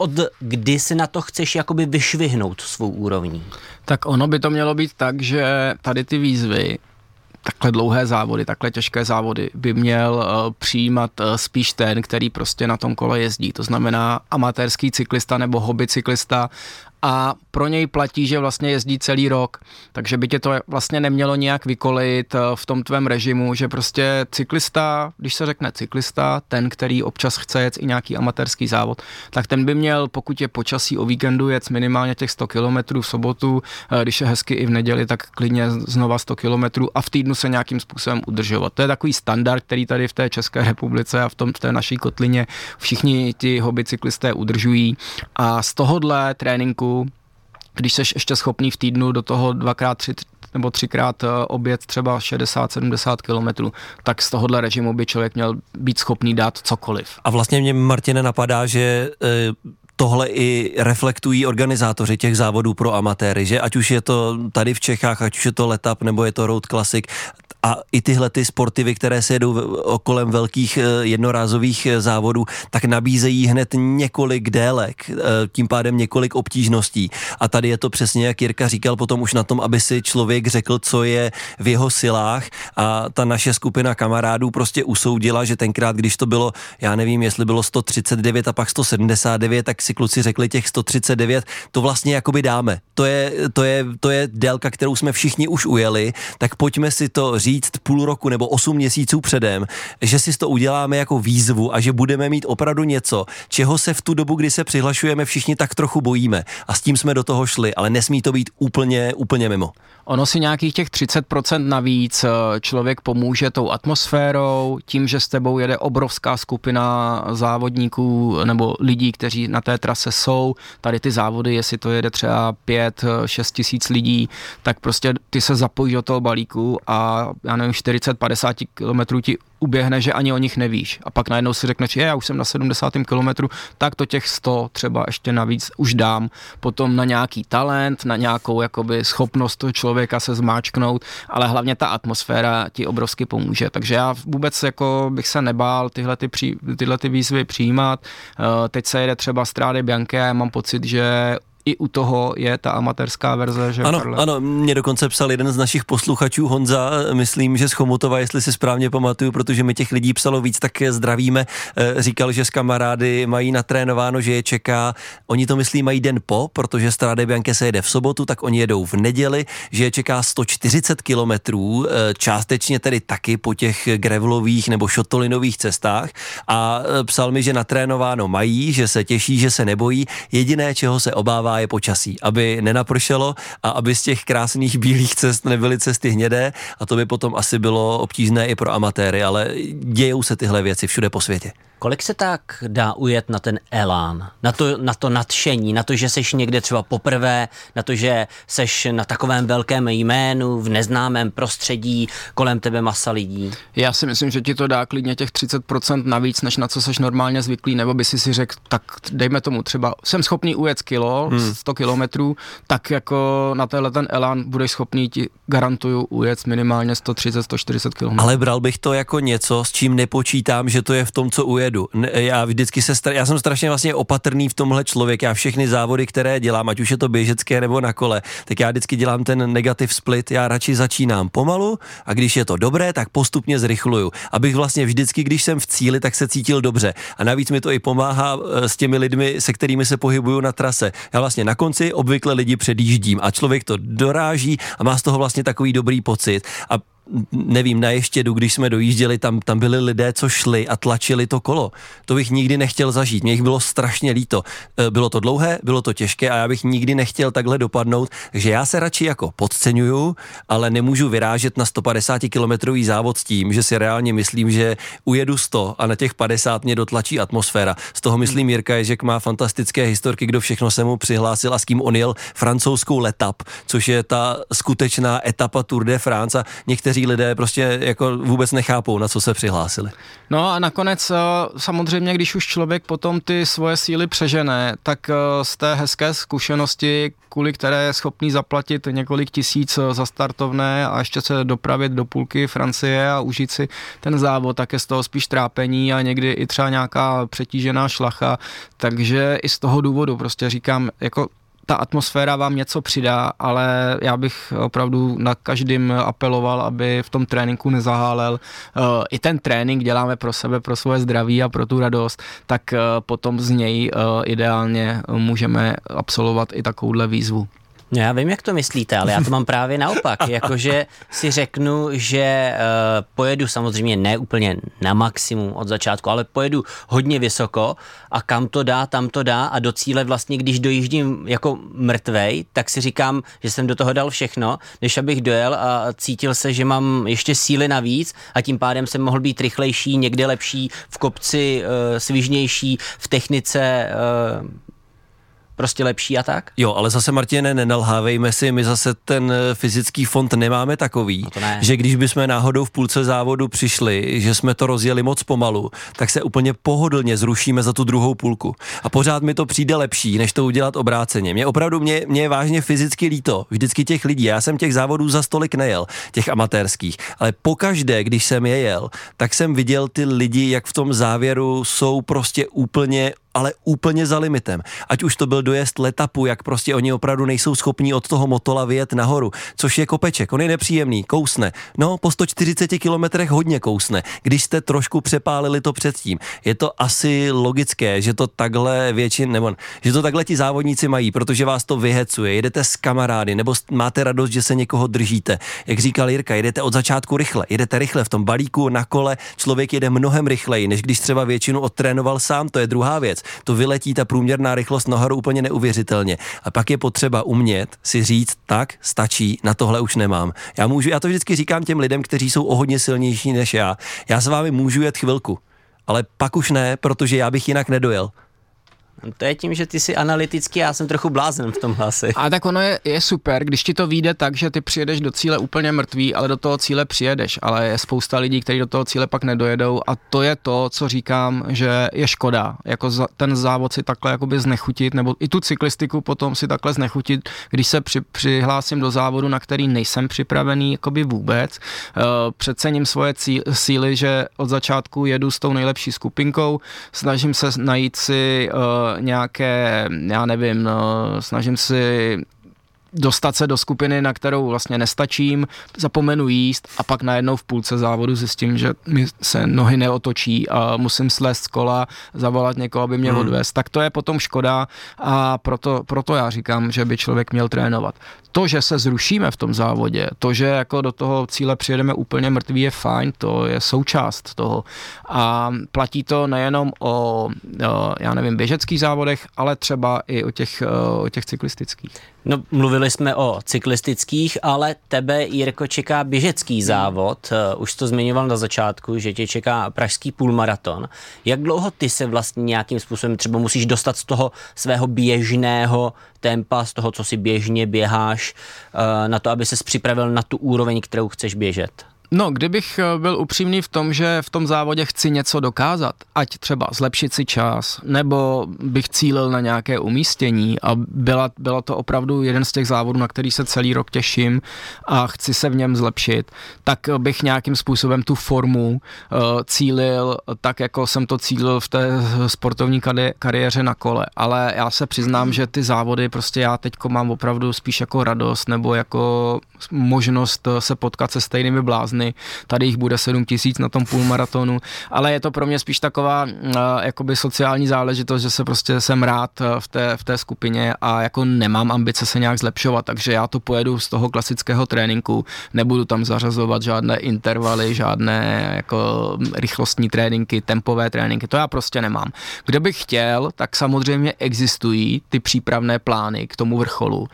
od kdy si na to chceš jakoby vyšvihnout svou úrovní? Tak ono by to mělo být tak, že tady ty výzvy takhle dlouhé závody, takhle těžké závody by měl uh, přijímat uh, spíš ten, který prostě na tom kole jezdí. To znamená amatérský cyklista nebo hobby cyklista a pro něj platí, že vlastně jezdí celý rok, takže by tě to vlastně nemělo nějak vykolit eh, v tom tvém režimu, že prostě cyklista, když se řekne cyklista, ten, který občas chce jet i nějaký amatérský závod, tak ten by měl, pokud je počasí o víkendu, jet minimálně těch 100 km v sobotu, eh, když je hezky i v neděli, tak klidně znova 100 km a v týdnu se nějakým způsobem udržovat. To je takový standard, který tady v té České republice a v, tom, v té naší kotlině všichni ti hobby cyklisté udržují a z tohohle tréninku když jsi ještě schopný v týdnu do toho dvakrát, tři, nebo třikrát eh, obět třeba 60-70 kilometrů, tak z tohohle režimu by člověk měl být schopný dát cokoliv. A vlastně mě, Martine, napadá, že e, tohle i reflektují organizátoři těch závodů pro amatéry, že ať už je to tady v Čechách, ať už je to Letap nebo je to Road Classic, a i tyhle ty sportivy, které se jedou kolem velkých eh, jednorázových eh, závodů, tak nabízejí hned několik délek, eh, tím pádem několik obtížností. A tady je to přesně, jak Jirka říkal, potom už na tom, aby si člověk řekl, co je v jeho silách a ta naše skupina kamarádů prostě usoudila, že tenkrát, když to bylo, já nevím, jestli bylo 139 a pak 179, tak si kluci řekli těch 139, to vlastně jakoby dáme. To je, to je, to je délka, kterou jsme všichni už ujeli, tak pojďme si to říct říct půl roku nebo osm měsíců předem, že si to uděláme jako výzvu a že budeme mít opravdu něco, čeho se v tu dobu, kdy se přihlašujeme, všichni tak trochu bojíme. A s tím jsme do toho šli, ale nesmí to být úplně, úplně mimo. Ono si nějakých těch 30% navíc eh, člověk pomůže tou atmosférou, tím, že s tebou jede obrovská skupina závodníků nebo lidí, kteří na té trase jsou. Tady ty závody, jestli to jede třeba 5-6 eh, tisíc lidí, tak prostě ty se zapojíš do toho balíku a já nevím, 40-50 kilometrů ti uběhne, že ani o nich nevíš. A pak najednou si řekneš, že já už jsem na 70. kilometru, tak to těch 100 třeba ještě navíc už dám. Potom na nějaký talent, na nějakou jakoby schopnost toho člověka se zmáčknout, ale hlavně ta atmosféra ti obrovsky pomůže. Takže já vůbec jako bych se nebál tyhle, ty, pří, tyhle ty výzvy přijímat. Eh, teď se jede třeba Strády Bianche a já mám pocit, že i u toho je ta amatérská verze, že Ano, Karle? ano, mě dokonce psal jeden z našich posluchačů, Honza, myslím, že z Chomutova, jestli si správně pamatuju, protože mi těch lidí psalo víc, tak je zdravíme. Eh, Říkal, že s kamarády mají natrénováno, že je čeká, oni to myslí mají den po, protože Strade Bianche se jede v sobotu, tak oni jedou v neděli, že je čeká 140 kilometrů, eh, částečně tedy taky po těch gravelových nebo šotolinových cestách a eh, psal mi, že natrénováno mají, že se těší, že se nebojí. Jediné, čeho se obává, je počasí, aby nenapršelo a aby z těch krásných bílých cest nebyly cesty hnědé a to by potom asi bylo obtížné i pro amatéry, ale dějou se tyhle věci všude po světě. Kolik se tak dá ujet na ten elán, na to, na to nadšení, na to, že seš někde třeba poprvé, na to, že seš na takovém velkém jménu, v neznámém prostředí, kolem tebe masa lidí? Já si myslím, že ti to dá klidně těch 30% navíc, než na co seš normálně zvyklý, nebo by si si řekl, tak dejme tomu třeba, jsem schopný ujet kilo, hmm. 100 kilometrů, tak jako na tenhle ten elán budeš schopný, ti garantuju, ujet minimálně 130-140 kilometrů. Ale bral bych to jako něco, s čím nepočítám, že to je v tom, co ujedu. Ne, já vždycky se, stra... já jsem strašně vlastně opatrný v tomhle člověk. Já všechny závody, které dělám, ať už je to běžecké nebo na kole, tak já vždycky dělám ten negativ split. Já radši začínám pomalu a když je to dobré, tak postupně zrychluju. Abych vlastně vždycky, když jsem v cíli, tak se cítil dobře. A navíc mi to i pomáhá eh, s těmi lidmi, se kterými se pohybuju na trase. Já vlastně na konci obvykle lidi předjíždím a člověk to doráží a má z toho vlastně takový dobrý pocit. A nevím, na Ještědu, když jsme dojížděli, tam, tam byli lidé, co šli a tlačili to kolo. To bych nikdy nechtěl zažít. Mě jich bylo strašně líto. E, bylo to dlouhé, bylo to těžké a já bych nikdy nechtěl takhle dopadnout, takže já se radši jako podceňuju, ale nemůžu vyrážet na 150 kilometrový závod s tím, že si reálně myslím, že ujedu 100 a na těch 50 mě dotlačí atmosféra. Z toho myslím Jirka Ježek má fantastické historky, kdo všechno se mu přihlásil a s kým on jel francouzskou letap, což je ta skutečná etapa Tour de France a někteří lidé prostě jako vůbec nechápou, na co se přihlásili. No a nakonec eh, samozřejmě, když už člověk potom ty svoje síly přežené, tak eh, z té hezké zkušenosti, kvůli které je schopný zaplatit několik tisíc eh, za startovné a ještě se dopravit do půlky Francie a užít si ten závod, tak je z toho spíš trápení a někdy i třeba nějaká přetížená šlacha, takže i z toho důvodu prostě říkám, jako ta atmosféra vám něco přidá, ale já bych opravdu na každým apeloval, aby v tom tréninku nezahálel. Uh, I ten trénink děláme pro sebe, pro svoje zdraví a pro tu radost, tak uh, potom z něj uh, ideálně můžeme absolvovat i takovouhle výzvu. No já vím, jak to myslíte, ale já to mám právě naopak. Jakože si řeknu, že uh, pojedu samozřejmě ne úplně na maximum od začátku, ale pojedu hodně vysoko a kam to dá, tam to dá a do cíle vlastně, když dojíždím jako mrtvej, tak si říkám, že jsem do toho dal všechno, než abych dojel a cítil se, že mám ještě síly navíc a tím pádem jsem mohl být rychlejší, někde lepší, v kopci uh, svižnější, v technice uh, prostě lepší a tak? Jo, ale zase Martine, nenalhávejme si, my zase ten eh, fyzický fond nemáme takový, no ne. že když bychom náhodou v půlce závodu přišli, že jsme to rozjeli moc pomalu, tak se úplně pohodlně zrušíme za tu druhou půlku. A pořád mi to přijde lepší, než to udělat obráceně. Mě opravdu, mě, mě je vážně fyzicky líto, vždycky těch lidí, já jsem těch závodů za stolik nejel, těch amatérských, ale pokaždé, když jsem je jel, tak jsem viděl ty lidi, jak v tom závěru jsou prostě úplně ale úplně za limitem. Ať už to byl dojezd letapu, jak prostě oni opravdu nejsou schopní od toho motola vyjet nahoru, což je kopeček, on je nepříjemný, kousne. No, po 140 kilometrech hodně kousne, když jste trošku přepálili to předtím. Je to asi logické, že to takhle většin, nebo že to takhle ti závodníci mají, protože vás to vyhecuje, jedete s kamarády, nebo máte radost, že se někoho držíte. Jak říkal Jirka, jedete od začátku rychle, jedete rychle v tom balíku na kole, člověk jede mnohem rychleji, než když třeba většinu odtrénoval sám, to je druhá věc to vyletí ta průměrná rychlost nahoru úplně neuvěřitelně. A pak je potřeba umět si říct, tak stačí, na tohle už nemám. Já můžu, já to vždycky říkám těm lidem, kteří jsou o hodně silnější než já. Já s vámi můžu jet chvilku, ale pak už ne, protože já bych jinak nedojel. To je tím, že ty jsi analytický, já jsem trochu blázen v tom hlase. A tak ono je, je super, když ti to vyjde tak, že ty přijedeš do cíle úplně mrtvý, ale do toho cíle přijedeš, ale je spousta lidí, kteří do toho cíle pak nedojedou. A to je to, co říkám, že je škoda, jako za, ten závod si takhle jakoby znechutit, nebo i tu cyklistiku potom si takhle znechutit, když se při, přihlásím do závodu, na který nejsem připravený jakoby vůbec, uh, přecením svoje cí, síly, že od začátku jedu s tou nejlepší skupinkou, snažím se najít si uh, nějaké, já nevím, no, snažím si dostat se do skupiny, na kterou vlastně nestačím, zapomenu jíst a pak najednou v půlce závodu zjistím, že mi se nohy neotočí a musím slést z kola, zavolat někoho, aby mě hmm. Tak to je potom škoda a proto, proto já říkám, že by člověk měl trénovat. To, že se zrušíme v tom závodě, to, že jako do toho cíle přijedeme úplně mrtví, je fajn, to je součást toho. A platí to nejenom o, já nevím, běžeckých závodech, ale třeba i o těch, o těch cyklistických. No, mluvili jsme o cyklistických, ale tebe, Jirko, čeká běžecký závod. Uh, už to zmiňoval na začátku, že tě čeká pražský půlmaraton. Jak dlouho ty se vlastně nějakým způsobem třeba musíš dostat z toho svého běžného tempa, z toho, co si běžně běháš, uh, na to, aby ses připravil na tu úroveň, kterou chceš běžet? No, kdybych eh, byl upřímný v tom, že v tom závodě chci něco dokázat, ať třeba zlepšit si čas, nebo bych cílil na nějaké umístění a byla, byla to opravdu jeden z těch závodů, na který se celý rok těším a chci se v něm zlepšit, tak bych nějakým způsobem tu formu uh, cílil tak, jako jsem to cílil v té sportovní kari- kariéře na kole. Ale já se přiznám, že ty závody prostě já teď mám opravdu spíš jako radost nebo jako možnost se potkat se stejnými blázny dny, tady jich bude 7 tisíc na tom půlmaratonu, ale je to pro mě spíš taková uh, jakoby sociální záležitost, že se prostě jsem rád eh, v té, v té skupině a jako nemám ambice se nějak zlepšovat, takže já to pojedu z toho klasického tréninku, nebudu tam zařazovat žádné intervaly, žádné jako rychlostní tréninky, tempové tréninky, to já prostě nemám. Kde bych chtěl, tak samozřejmě existují ty přípravné plány k tomu vrcholu. Uh,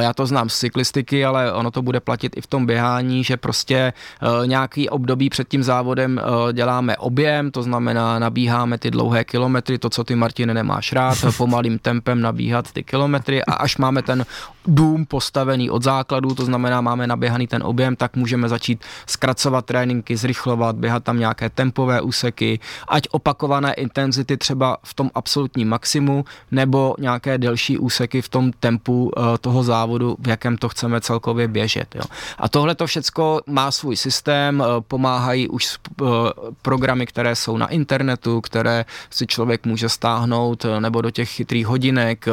já to znám z cyklistiky, ale ono to bude platit i v tom běhání, že prostě Eh, nějaký období před tím závodem eh, děláme objem, to znamená nabíháme ty dlouhé kilometry, to, co ty Martine nemáš rád, pomalým tempem nabíhat ty kilometry a až máme ten dům postavený od základu, to znamená máme naběhaný ten objem, tak můžeme začít zkracovat tréninky, zrychlovat, běhat tam nějaké tempové úseky, ať opakované intenzity třeba v tom absolutním maximu, nebo nějaké delší úseky v tom tempu uh, toho závodu, v jakém to chceme celkově běžet. Jo. A tohle to všecko má svůj systém, uh, pomáhají už uh, programy, které jsou na internetu, které si člověk může stáhnout, nebo do těch chytrých hodinek,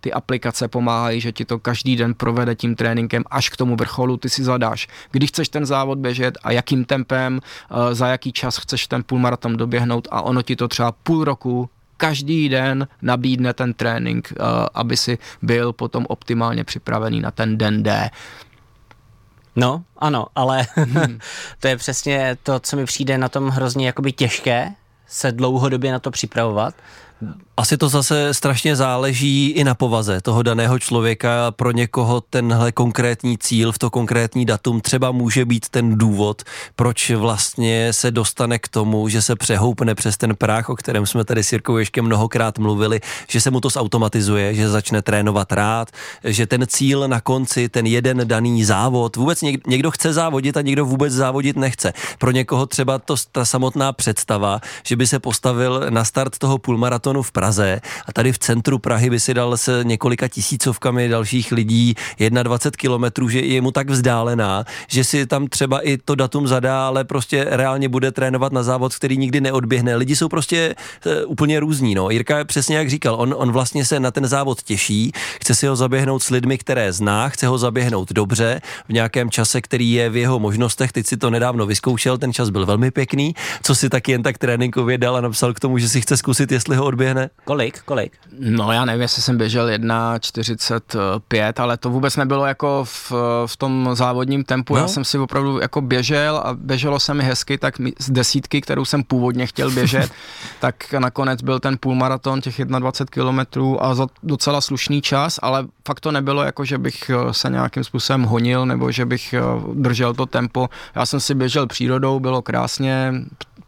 ty aplikace pomáhají, že ti to každý den provede tím tréninkem až k tomu vrcholu, ty si zadáš, kdy chceš ten závod běžet a jakým tempem, eh, za jaký čas chceš ten půlmaraton doběhnout a ono ti to třeba půl roku každý den nabídne ten trénink, eh, aby si byl potom optimálně připravený na ten den D. No, ano, ale hmm. to je přesně to, co mi přijde na tom hrozně jakoby těžké, se dlouhodobě na to připravovat, asi to zase strašně záleží i na povaze toho daného člověka. Pro někoho tenhle konkrétní cíl v to konkrétní datum třeba může být ten důvod, proč vlastně se dostane k tomu, že se přehoupne přes ten práh, o kterém jsme tady s Jirkou ještě mnohokrát mluvili, že se mu to zautomatizuje, že začne trénovat rád, že ten cíl na konci, ten jeden daný závod, vůbec někdo chce závodit a někdo vůbec závodit nechce. Pro někoho třeba to ta samotná představa, že by se postavil na start toho půlmaratonu maratonu v Praze a tady v centru Prahy by si dal se několika tisícovkami dalších lidí 21 kilometrů, že je mu tak vzdálená, že si tam třeba i to datum zadá, ale prostě reálně bude trénovat na závod, který nikdy neodběhne. Lidi jsou prostě uh, úplně různí. No. Jirka je přesně jak říkal, on, on vlastně se na ten závod těší, chce si ho zaběhnout s lidmi, které zná, chce ho zaběhnout dobře, v nějakém čase, který je v jeho možnostech. Teď si to nedávno vyzkoušel, ten čas byl velmi pěkný, co si taky jen tak tréninkově dal a napsal k tomu, že si chce zkusit, jestli ho odběhne odběhne? Kolik, kolik? No já nevím, jestli jsem běžel 1.45, ale to vůbec nebylo jako v, v tom závodním tempu. No. Já jsem si opravdu jako běžel a běželo se mi hezky, tak z desítky, kterou jsem původně chtěl běžet, tak nakonec byl ten půlmaraton těch 21 kilometrů a za docela slušný čas, ale fakt to nebylo jako, že bych eh, se nějakým způsobem honil nebo že bych eh, držel to tempo. Já jsem si běžel přírodou, bylo krásně,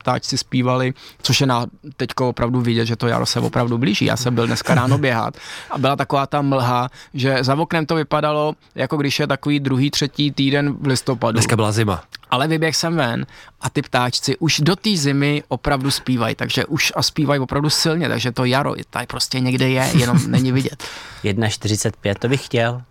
ptáčci zpívali, což je na teďko opravdu vidět, že to jaro se opravdu blíží. Já jsem byl dneska ráno běhat a byla taková ta mlha, že za oknem to vypadalo, jako když je takový druhý, třetí týden v listopadu. Dneska byla zima. Ale vyběh jsem ven a ty ptáčci už do té zimy opravdu zpívají, takže už a zpívají opravdu silně, takže to jaro tady prostě někde je, jenom není vidět. 1,45, to bych chtěl.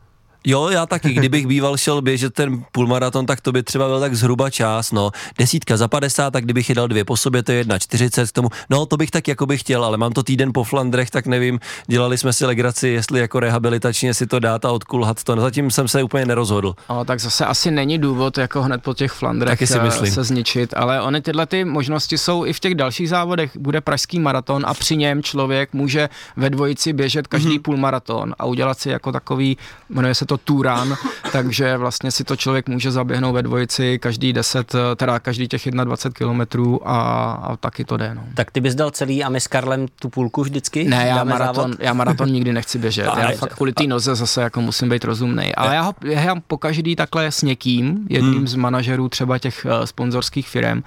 Jo, já taky, kdybych býval šel běžet ten půlmaraton, tak to by třeba byl tak zhruba čas, no. Desítka za 50, tak kdybych je dal dvě po sobě, to je 1,40 k tomu. No, to bych tak jako bych chtěl, ale mám to týden po Flandrech, tak nevím, dělali jsme si legraci, jestli jako rehabilitačně si to dát a odkulhat to. No, zatím jsem se úplně nerozhodl. No, tak zase asi není důvod jako hned po těch Flandrech Taky si eh, myslím. se zničit, ale ony tyhle ty možnosti jsou i v těch dalších závodech. Bude pražský maraton a při něm člověk může ve dvojici běžet každý Mhm. mm-hmm. půlmaraton a udělat si jako takový, jmenuje se to Turan, takže vlastně si to člověk může zaběhnout ve dvojici každý 10, eh, teda každý těch 21 kilometrů a, a taky to jde. No. Tak ty bys dal celý a my s Karlem tu půlku vždycky? Ne, já maraton, závod? já maraton nikdy nechci běžet. Já fakt kvůli té noze zase jako musím být rozumný. Ale já ho já po každý takhle s někým, jedním Hmm. z manažerů třeba těch uh, sponzorských firm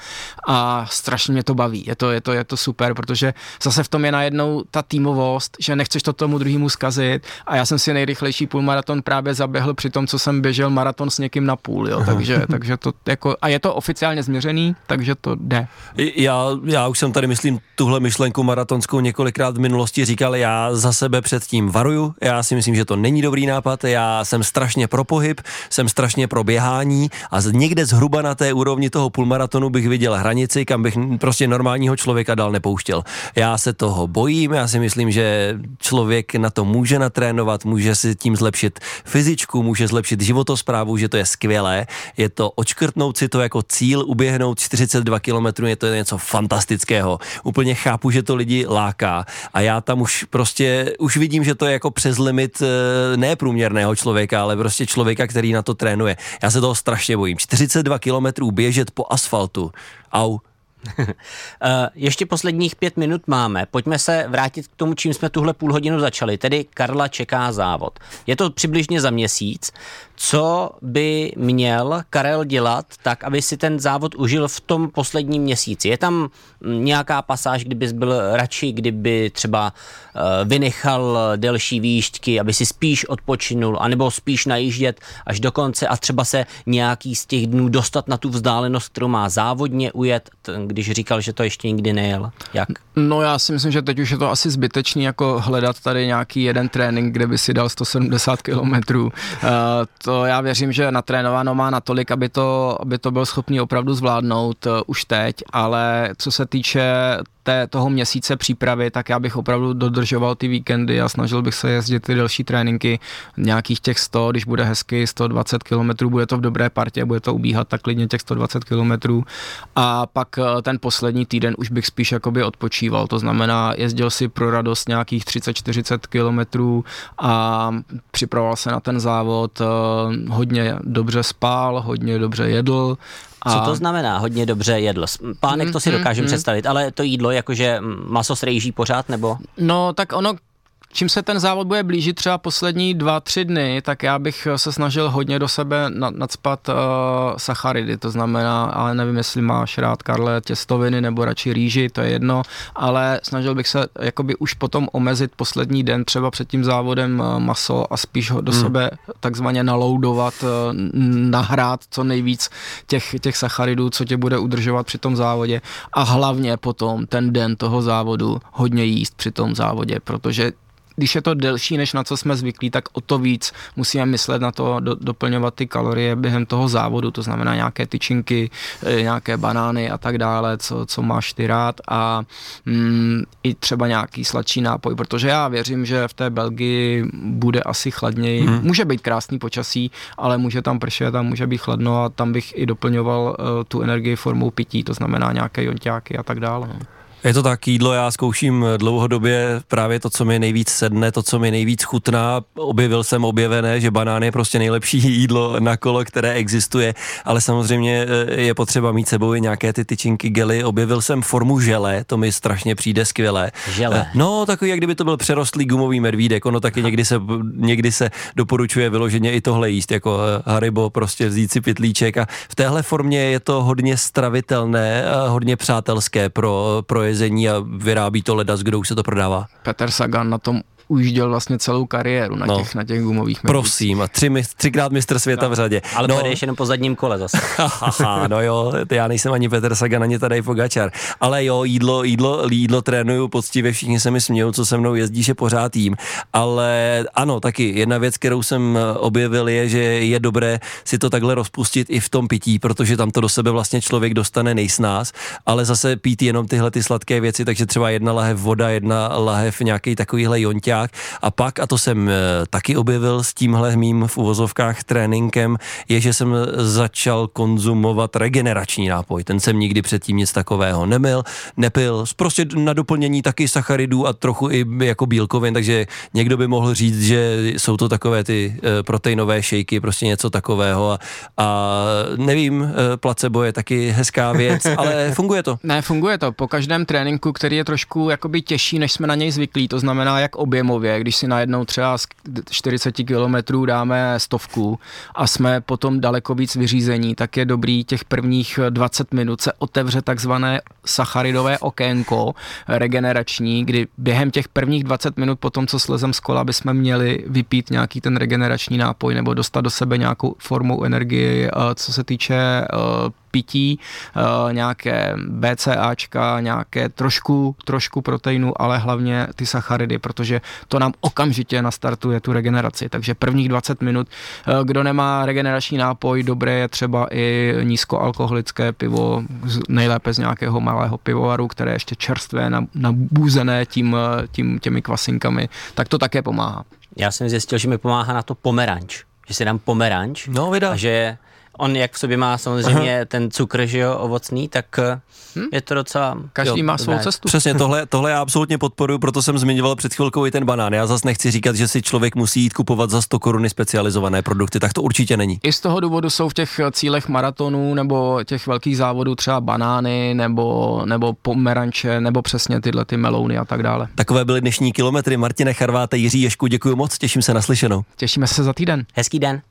a strašně mě to baví. Je to, je, to, je to super, protože zase v tom je najednou ta týmovost, že nechceš to tomu druhému zkazit a já jsem si nejrychlejší půlmaraton právě zaběhl při tom, co jsem běžel maraton s někým na půl, jo. Takže, takže to jako, a je to oficiálně změřený, takže to jde. Já, já už jsem tady, myslím, tuhle myšlenku maratonskou několikrát v minulosti říkal, já za sebe předtím varuju, já si myslím, že to není dobrý nápad, já jsem strašně pro pohyb, jsem strašně pro běhání a z- někde zhruba na té úrovni toho půlmaratonu bych viděl hranici, kam bych prostě normálního člověka dál nepouštěl. Já se toho bojím, já si myslím, že člověk na to může natrénovat, může si tím zlepšit fyzičku, může zlepšit životosprávu, že to je skvělé, je to očkrtnout si to jako cíl, uběhnout 42 km, je to něco fantastického. Úplně chápu, že to lidi láká a já tam už prostě, už vidím, že to je jako přes limit eh, ne průměrného člověka, ale prostě člověka, který na to trénuje. Já se toho strašně bojím. 42 km běžet po asfaltu. Au. Eh, ještě posledních pět minut máme. Pojďme se vrátit k tomu, čím jsme tuhle půl hodinu začali. Tedy Karla čeká závod. Je to přibližně za měsíc. Co by měl Karel dělat tak, aby si ten závod užil v tom posledním měsíci? Je tam nějaká pasáž, kdybys byl radši, kdyby třeba eh, vynechal delší výšťky, aby si spíš odpočinul, anebo spíš najíždět až do konce a třeba se nějaký z těch dnů dostat na tu vzdálenost, kterou má závodně ujet, když říkal, že to ještě nikdy nejel. Jak? No já si myslím, že teď už je to asi zbytečný jako hledat tady nějaký jeden trénink, kde by si dal 170 kilometrů. Uh, to já věřím, že natrénováno má natolik, aby to, aby to byl schopný opravdu zvládnout uh, už teď, ale co se týče té, toho měsíce přípravy, tak já bych opravdu dodržoval ty víkendy a snažil bych se jezdit ty delší tréninky, nějakých těch 100, když bude hezky 120 km, bude to v dobré partě, bude to ubíhat tak klidně těch 120 km a pak eh, ten poslední týden už bych spíš jakoby odpočíval, to znamená jezdil si pro radost nějakých 30-40 km a připravoval se na ten závod, eh, hodně dobře spál, hodně dobře jedl Co to znamená hodně dobře jedl? Pánek to si Mm, dokážeme mm, představit, ale to jídlo, jakože mm, maso s rejží pořád, nebo? No, tak ono, čím se ten závod bude blížit třeba poslední dva, tři dny, tak já bych se snažil hodně do sebe na- nadspat uh, sacharidy, to znamená, ale nevím, jestli máš rád, Karle, těstoviny nebo radši rýži, to je jedno, ale snažil bych se jakoby už potom omezit poslední den třeba před tím závodem uh, maso a spíš ho do hmm. sebe takzvaně naloudovat, uh, nahrát co nejvíc těch, těch sacharidů, co tě bude udržovat při tom závodě a hlavně potom ten den toho závodu hodně jíst při tom závodě, protože když je to delší, než na co jsme zvyklí, tak o to víc musíme myslet na to do, doplňovat ty kalorie během toho závodu, to znamená nějaké tyčinky, eh, nějaké banány a tak dále, co, co máš ty rád a mm, i třeba nějaký sladší nápoj, protože já věřím, že v té Belgii bude asi chladněji, hmm. může být krásný počasí, ale může tam pršet a může být chladno a tam bych i doplňoval uh, tu energii formou pití, to znamená nějaké jonťáky a tak dále. No. Je to tak, jídlo já zkouším dlouhodobě právě to, co mi nejvíc sedne, to, co mi nejvíc chutná. Objevil jsem objevené, že banán je prostě nejlepší jídlo na kolo, které existuje, ale samozřejmě eh, je potřeba mít sebou i nějaké ty tyčinky, gely. Objevil jsem formu žele, to mi strašně přijde skvělé. Žele. Eh, No, takový, jak kdyby to byl přerostlý gumový medvídek, ono taky někdy se, někdy se doporučuje vyloženě i tohle jíst, jako eh, Haribo, prostě vzít si pitlíček a v téhle formě je to hodně stravitelné, hodně přátelské pro, pro jezení a vyrábí to leda, kdo už se to prodává. Peter Sagan na tom ujížděl vlastně celou kariéru na, No. těch, na těch gumových medvídcích. Prosím, a tři, třikrát mistr světa v řadě. Ale no, pojedeš jenom po zadním kole zase. No jo, ty já nejsem ani Petr Sagan, ani tady Pogačar. Ale jo, jídlo, jídlo, jídlo trénuju poctivě, všichni se mi smějou, co se mnou jezdí, že pořád jím. Ale ano, taky jedna věc, kterou jsem eh, objevil, je, že je dobré si to takhle rozpustit i v tom pití, protože tam to do sebe vlastně člověk dostane nejsnáz, ale zase pít jenom tyhle ty sladké věci, takže třeba jedna lahev voda, jedna lahev nějaký takovýhle jonťák a pak, a to jsem eh, taky objevil s tímhle mým v uvozovkách tréninkem, je, že jsem začal konzumovat regenerační nápoj. Ten jsem nikdy předtím nic takového nemil, nepil, prostě na doplnění taky sacharidů a trochu i jako bílkovin, takže někdo by mohl říct, že jsou to takové ty eh, proteinové šejky, prostě něco takového a, a nevím, eh, placebo je taky hezká věc, ale funguje to. Ne, funguje to. Po každém tréninku, který je trošku jakoby těžší, než jsme na něj zvyklí, to znamená jak objemově, když si najednou třeba z 40 kilometrů dáme stovku a jsme potom daleko víc vyřízení, tak je dobrý těch prvních 20 minut se otevře takzvané sacharidové okénko regenerační, kdy během těch prvních 20 minut po tom, co slezem z kola, bychom měli vypít nějaký ten regenerační nápoj nebo dostat do sebe nějakou formu energie, eh, co se týče eh, pití, eh, nějaké BCAčka, nějaké trošku, trošku proteinu, ale hlavně ty sacharidy, protože to nám okamžitě nastartuje tu regeneraci. Takže prvních 20 minut, eh, kdo nemá regenerační nápoj, dobré je třeba i nízkoalkoholické pivo, nejlépe z nějakého malého pivovaru, které je ještě čerstvé, nab- nabůzené tím, eh, tím, těmi kvasinkami, tak to také pomáhá. Já jsem zjistil, že mi pomáhá na to pomeranč. Že si dám pomeranč No, vida. a že on jak v sobě má samozřejmě Aha. ten cukr, že jo, ovocný, tak hm? je to docela... Každý jo, má svou dobré. cestu. Přesně, tohle, tohle já absolutně podporuji, proto jsem zmiňoval před chvilkou i ten banán. Já zase nechci říkat, že si člověk musí jít kupovat za 100 koruny specializované produkty, tak to určitě není. I z toho důvodu jsou v těch cílech maratonů nebo těch velkých závodů třeba banány nebo, nebo pomeranče nebo přesně tyhle ty melouny a tak dále. Takové byly dnešní kilometry. Martine Charváte, Jiří Ješku, děkuji moc, těším se na slyšenou. Těšíme se za týden. Hezký den.